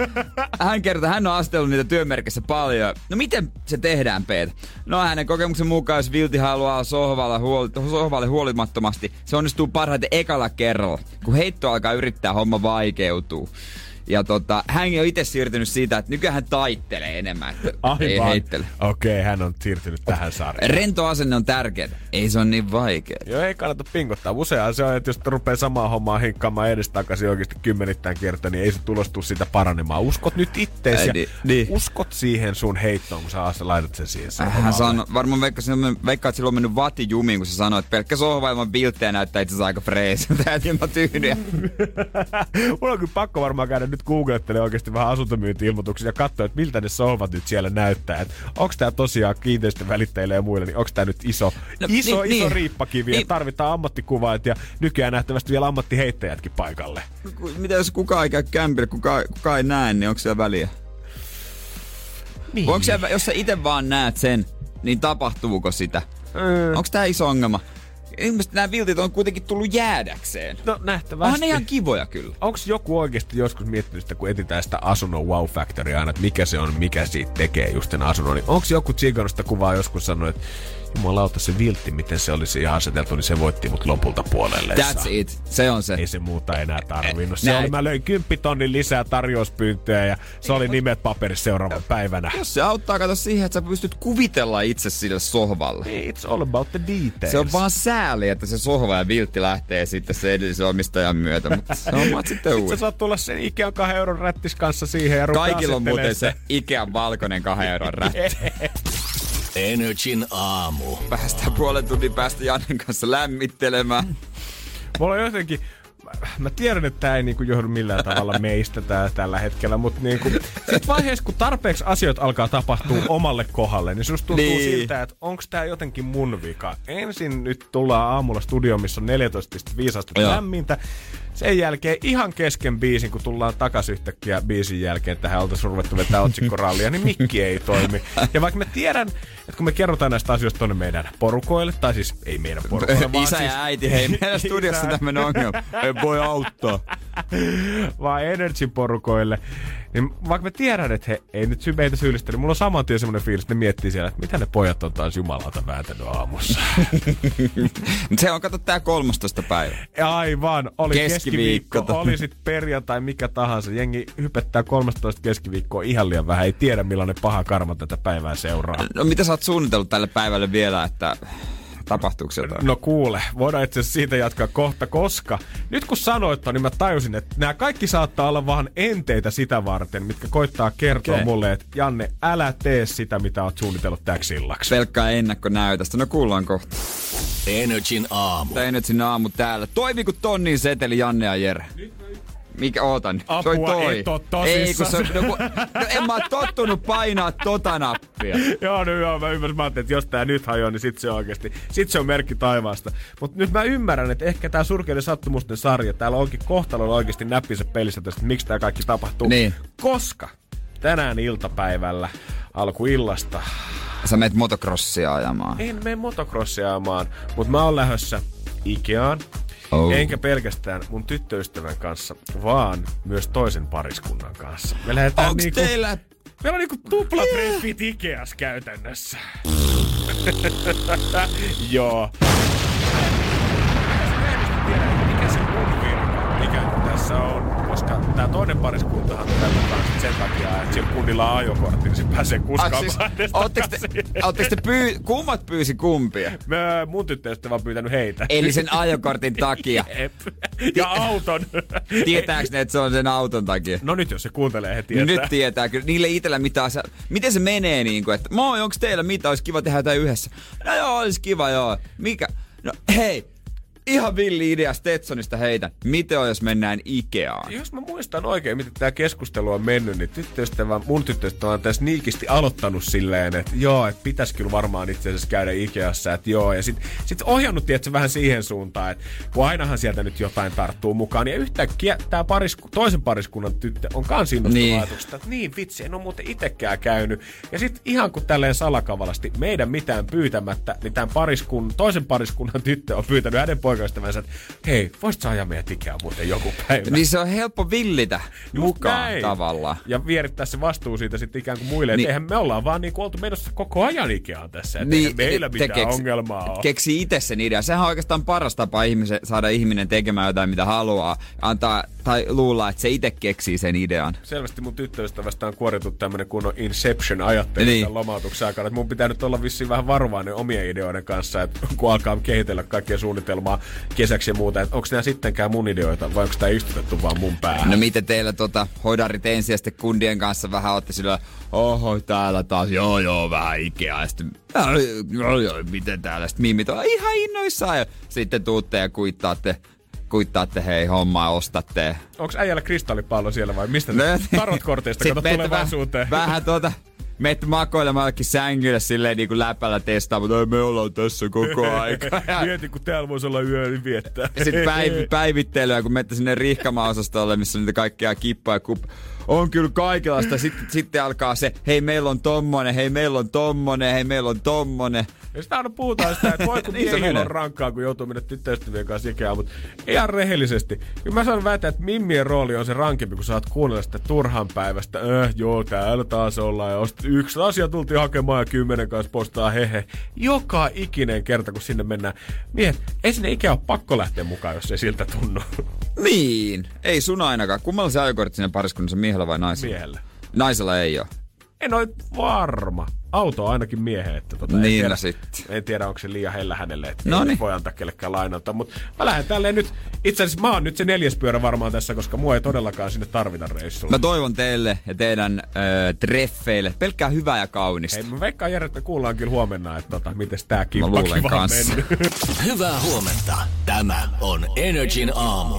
[SPEAKER 3] hän kertoo, hän on astellut niitä työmerkissä paljon. No miten se tehdään, Peet? No hänen kokemuksen mukaan, jos Vilti haluaa sohvalle, huoli, sohvalle huolimattomasti, se onnistuu parhaiten ekalla kerralla. Kun heitto alkaa yrittää, homma vaikeutuu. Ja tota, hän on itse siirtynyt siitä, että nykyään hän taittelee enemmän, että Aivan. ei heittele.
[SPEAKER 2] Okei, okay, hän on siirtynyt tähän sarjaan.
[SPEAKER 3] Rento asenne on tärkeä. Ei se on niin vaikea.
[SPEAKER 2] Joo, ei kannata pingottaa. Usein se on, että jos rupeaa samaa hommaa hinkkaamaan edestakaisin oikeasti kymmenittäin kertaa, niin ei se tulostu siitä paranemaan. Uskot nyt ittees ja niin, niin. uskot siihen sun heittoon, kun sä laitat sen siihen
[SPEAKER 3] Hän sanoo, varmaan veikka, että silloin on mennyt vati jumiin, kun se sanoi, että pelkkä sohva ilman vilttejä näyttää itse asiassa aika freesiltä, että.
[SPEAKER 2] Mulla on kyllä pakko varmaan käydä nyt nyt googlettelee oikeasti vähän asuntomyynti-ilmoituksia ja katsoa, että miltä ne sohvat nyt siellä näyttää. Että onko tämä tosiaan kiinteistövälittäjille ja muille, niin onko tämä nyt iso, no, iso, niin, iso niin, riippakivi niin, tarvitaan ammattikuvaajat ja nykyään nähtävästi vielä ammattiheittäjätkin paikalle.
[SPEAKER 3] Mitä jos kukaan ei käy kämpillä, kukaan, kuka ei näe, niin onko siellä väliä? Niin. Onko siellä, jos sä itse vaan näet sen, niin tapahtuuko sitä? Mm. Onko tämä iso ongelma? Ilmeisesti nämä viltit on kuitenkin tullut jäädäkseen.
[SPEAKER 2] No nähtävästi.
[SPEAKER 3] Onhan ne ihan kivoja kyllä.
[SPEAKER 2] Onko joku oikeasti joskus miettinyt sitä, kun etsitään sitä asunnon wow factory aina, että mikä se on, mikä siitä tekee just sen asunnon, niin onko joku tsikannut sitä kuvaa joskus sanonut, että jumalauta se viltti, miten se olisi ihan aseteltu, niin se voitti mut lopulta puolelle.
[SPEAKER 3] That's it. Se on se.
[SPEAKER 2] Ei se muuta enää tarvinnut. Se
[SPEAKER 3] Näin.
[SPEAKER 2] oli, mä löin 10 tonnin lisää tarjouspyyntöjä ja se oli nimet paperissa seuraavan päivänä.
[SPEAKER 3] Jos se auttaa, kato siihen, että sä pystyt kuvitella itse sille sohvalle.
[SPEAKER 2] It's all about the details.
[SPEAKER 3] Se on vaan sääli, että se sohva ja viltti lähtee sitten se edellisen omistajan myötä, mutta se on sitten
[SPEAKER 2] Sitten sä saat tulla sen Ikean kahden euron rättis kanssa siihen ja
[SPEAKER 3] Kaikilla on muuten se Ikean valkoinen kahden euron rätti.
[SPEAKER 1] Energin aamu.
[SPEAKER 3] Päästään puolen tunnin päästä Jannen kanssa lämmittelemään.
[SPEAKER 2] Mulla on jotenkin, mä- tiedän, että tämä ei niinku johdu millään tavalla meistä tää, tällä hetkellä, mutta niinku, sit vaiheessa, kun tarpeeksi asioita alkaa tapahtua omalle kohdalle, niin susta tuntuu
[SPEAKER 3] Niin.
[SPEAKER 2] niin. siltä, että onko tämä jotenkin mun vika. Ensin nyt tullaan aamulla studioon, missä on 14,5 astetta
[SPEAKER 3] Joo.
[SPEAKER 2] lämmintä. Sen jälkeen ihan kesken biisin, kun tullaan takas yhtäkkiä biisin jälkeen, että tähän oltaisiin ruvettu vetää otsikkorallia, niin mikki ei toimi. Ja vaikka mä tiedän, että kun me kerrotaan näistä asioista tonne meidän porukoille, tai siis ei meidän porukoille, vaan
[SPEAKER 3] Isä
[SPEAKER 2] siis
[SPEAKER 3] ja äiti, hei, meidän studiossa
[SPEAKER 2] Isä.
[SPEAKER 3] tämmönen ongelma. Ei voi auttaa.
[SPEAKER 2] vaan Energy-porukoille. Niin vaikka mä tiedän, että he ei nyt meitä syyllistä, niin mulla on saman tien semmoinen fiilis, että ne miettii siellä, että mitä ne pojat on taas jumalauta vääntänyt aamussa.
[SPEAKER 3] Se on, kato, tää 13. päivä.
[SPEAKER 2] Aivan, oli
[SPEAKER 3] Keskiviikko.
[SPEAKER 2] keskiviikko, oli sit perjantai, mikä tahansa. Jengi hypettää 13 keskiviikkoa ihan liian vähän. Ei tiedä millainen paha karma tätä päivää seuraa.
[SPEAKER 3] No mitä sä oot suunnitellut tälle päivälle vielä, että tapahtuuko jotain?
[SPEAKER 2] No kuule, voidaan itse asiassa siitä jatkaa kohta, koska nyt kun sanoit niin mä tajusin, että nämä kaikki saattaa olla vaan enteitä sitä varten, mitkä koittaa kertoa okay. mulle, että Janne, älä tee sitä, mitä oot suunnitellut täksi illaksi.
[SPEAKER 3] Pelkkää ennakkonäytöstä. No kuullaan kohta.
[SPEAKER 1] Energin aamu.
[SPEAKER 3] Tää Energyn aamu täällä. Toimi kun tonnin seteli Janne ja Jere. Mikä ootan?
[SPEAKER 2] Apua,
[SPEAKER 3] Toi toi.
[SPEAKER 2] et oo
[SPEAKER 3] Ei, kun se, no, kun, no, en mä oo tottunut painaa tota nappia.
[SPEAKER 2] joo, no joo, mä ymmärsin, mä ajattelin, että jos tää nyt hajoaa, niin sit se oikeesti, sit se on merkki taivaasta. Mutta nyt mä ymmärrän, että ehkä tää surkeiden sattumusten sarja, täällä onkin kohtalolla oikeasti näppinsä pelissä tästä, miksi tää kaikki tapahtuu.
[SPEAKER 3] Niin.
[SPEAKER 2] Koska tänään iltapäivällä alkuillasta
[SPEAKER 3] Sä meet motocrossia ajamaan.
[SPEAKER 2] En mene motocrossia ajamaan, mutta mä oon lähdössä Ikeaan.
[SPEAKER 3] Oh.
[SPEAKER 2] Enkä pelkästään mun tyttöystävän kanssa, vaan myös toisen pariskunnan kanssa. Me lähdetään
[SPEAKER 3] Onks
[SPEAKER 2] niinku,
[SPEAKER 3] teillä...
[SPEAKER 2] Meillä on niinku tuplatreffit Ikeas käytännössä. Joo. Mikä se mun virka, mikä tässä on, koska tää toinen pariskuntahan tulee mukaan sit sen takia, että sillä kunnilla on ajokortti, niin se pääsee kuskaamaan
[SPEAKER 3] siis, ootteko te, te pyy, kummat pyysi kumpia?
[SPEAKER 2] Mä, mun tyttöystävä on pyytänyt heitä.
[SPEAKER 3] Eli sen ajokortin takia.
[SPEAKER 2] Jep. Ja auton.
[SPEAKER 3] Tietääks ne, että se on sen auton takia?
[SPEAKER 2] No nyt jos se kuuntelee, he tietää.
[SPEAKER 3] Nyt tietää kyllä. Niille itellä mitä se, Miten se menee niinku, että moi, onks teillä mitä, olisi kiva tehdä jotain yhdessä? No joo, olisi kiva joo. Mikä? No hei, ihan villi idea Stetsonista heitä. Miten on, jos mennään Ikeaan?
[SPEAKER 2] Jos mä muistan oikein, miten tämä keskustelu on mennyt, niin tyttöystävä, mun tyttöystävä on tässä niikisti aloittanut silleen, että joo, että pitäisi kyllä varmaan itse asiassa käydä Ikeassa, että joo. Ja sit, sit ohjannut tietysti vähän siihen suuntaan, että kun ainahan sieltä nyt jotain tarttuu mukaan, niin yhtäkkiä tämä parisku, toisen pariskunnan tyttö on kans innostunut
[SPEAKER 3] Niin.
[SPEAKER 2] ajatuksesta, että niin vitsi, en ole muuten itekään käynyt. Ja sitten ihan kuin tälleen salakavalasti, meidän mitään pyytämättä, niin tämän pariskun, toisen pariskunnan tyttö on pyytänyt hänen poikaystävänsä, että hei, voisit sä ajaa meidät Ikeaan muuten joku päivä?
[SPEAKER 3] Niin se on helppo villitä mukaan
[SPEAKER 2] näin.
[SPEAKER 3] tavallaan.
[SPEAKER 2] Ja vierittää se vastuu siitä sitten ikään kuin muille. Niin.
[SPEAKER 3] Niin.
[SPEAKER 2] Että eihän me ollaan vaan niinku oltu menossa koko ajan Ikeaan tässä. Että niin, meillä mitään
[SPEAKER 3] keks-
[SPEAKER 2] ongelmaa ole.
[SPEAKER 3] Keksi itse sen idean. Sehän on oikeastaan paras tapa ihmisen, saada ihminen tekemään jotain, mitä haluaa. Antaa, tai luulla, että se itse keksii sen idean.
[SPEAKER 2] Selvästi mun tyttöystävästä on kuorittu tämmönen kunnon Inception-ajattelu
[SPEAKER 3] Niin.
[SPEAKER 2] niin. lomautuksen aikana. Että mun pitää nyt olla vissiin vähän varovainen omien ideoiden kanssa, että kun alkaa kehitellä kaikkia suunnitelmaa kesäksi ja muuta, että onko nämä sittenkään mun ideoita vai onko tämä istutettu vaan mun päähän?
[SPEAKER 3] No miten teillä tota, hoidarit ensin ja sitten kundien kanssa vähän ootte sillä, oho täällä taas, joo joo vähän Ikea. Ja sitten, joo joo, miten täällä sitten mimit on ihan innoissaan. Ja sitten tuutte ja kuittaatte, kuittaatte hei hommaa, ostatte.
[SPEAKER 2] Onko äijällä kristallipallo siellä vai mistä?
[SPEAKER 3] No,
[SPEAKER 2] Tarotkorteista, kato tulevaisuuteen.
[SPEAKER 3] Vähän, vähän tuota, meet makoilemaan jollekin sängylle silleen niin kuin läpällä testaa, mutta me ollaan tässä koko aika. Ja
[SPEAKER 2] Mieti, kun täällä voisi olla yö, niin viettää.
[SPEAKER 3] sitten päiv- päivittelyä, kun menette sinne rihkama-osastolle, missä on niitä kaikkia kippaa ja kup... on kyllä kaikenlaista. Sitten, sitten alkaa se, hei meillä on tommonen, hei meillä on tommonen, hei meillä on tommonen.
[SPEAKER 2] Ja sitä aina puhutaan sitä, että voi kun
[SPEAKER 3] Niin
[SPEAKER 2] miehillä on rankkaa, kun joutuu mennä tyttöystävien kanssa ikään, mutta ihan rehellisesti. Kyllä mä sanon väittää, että Mimmien rooli on se rankempi, kun saat kuunnella sitä turhan päivästä. Öh, joo, täällä taas ollaan. Ja yksi asia tultiin hakemaan ja kymmenen kanssa postaa hehe. Joka ikinen kerta, kun sinne mennään. Miehet, ei sinne ikään ole pakko lähteä mukaan, jos ei siltä tunnu
[SPEAKER 3] Niin, ei sun ainakaan. Kummalla se ajokortti siinä pariskunnassa, miehellä vai naisella?
[SPEAKER 2] miehellä.
[SPEAKER 3] Naisella ei ole.
[SPEAKER 2] En ole varma. Auto on ainakin miehen, että tota, en,
[SPEAKER 3] Niin,
[SPEAKER 2] tiedä,
[SPEAKER 3] no sitten.
[SPEAKER 2] en tiedä, onko se liian hellä hänelle, että
[SPEAKER 3] Noniin.
[SPEAKER 2] ei voi antaa kellekään lainata. Mutta mä lähden tälleen nyt, itse asiassa mä oon nyt se neljäs pyörä varmaan tässä, koska mua ei todellakaan sinne tarvita reissulla.
[SPEAKER 3] Mä toivon teille ja teidän ö, treffeille pelkkää hyvää ja kaunista.
[SPEAKER 2] Hei, mä veikkaan Jere, että kuullaan kyllä huomenna, että tota, miten tää kimppa kiva
[SPEAKER 3] kanssa.
[SPEAKER 2] mennyt.
[SPEAKER 1] Hyvää huomenta. Tämä on Energin aamu.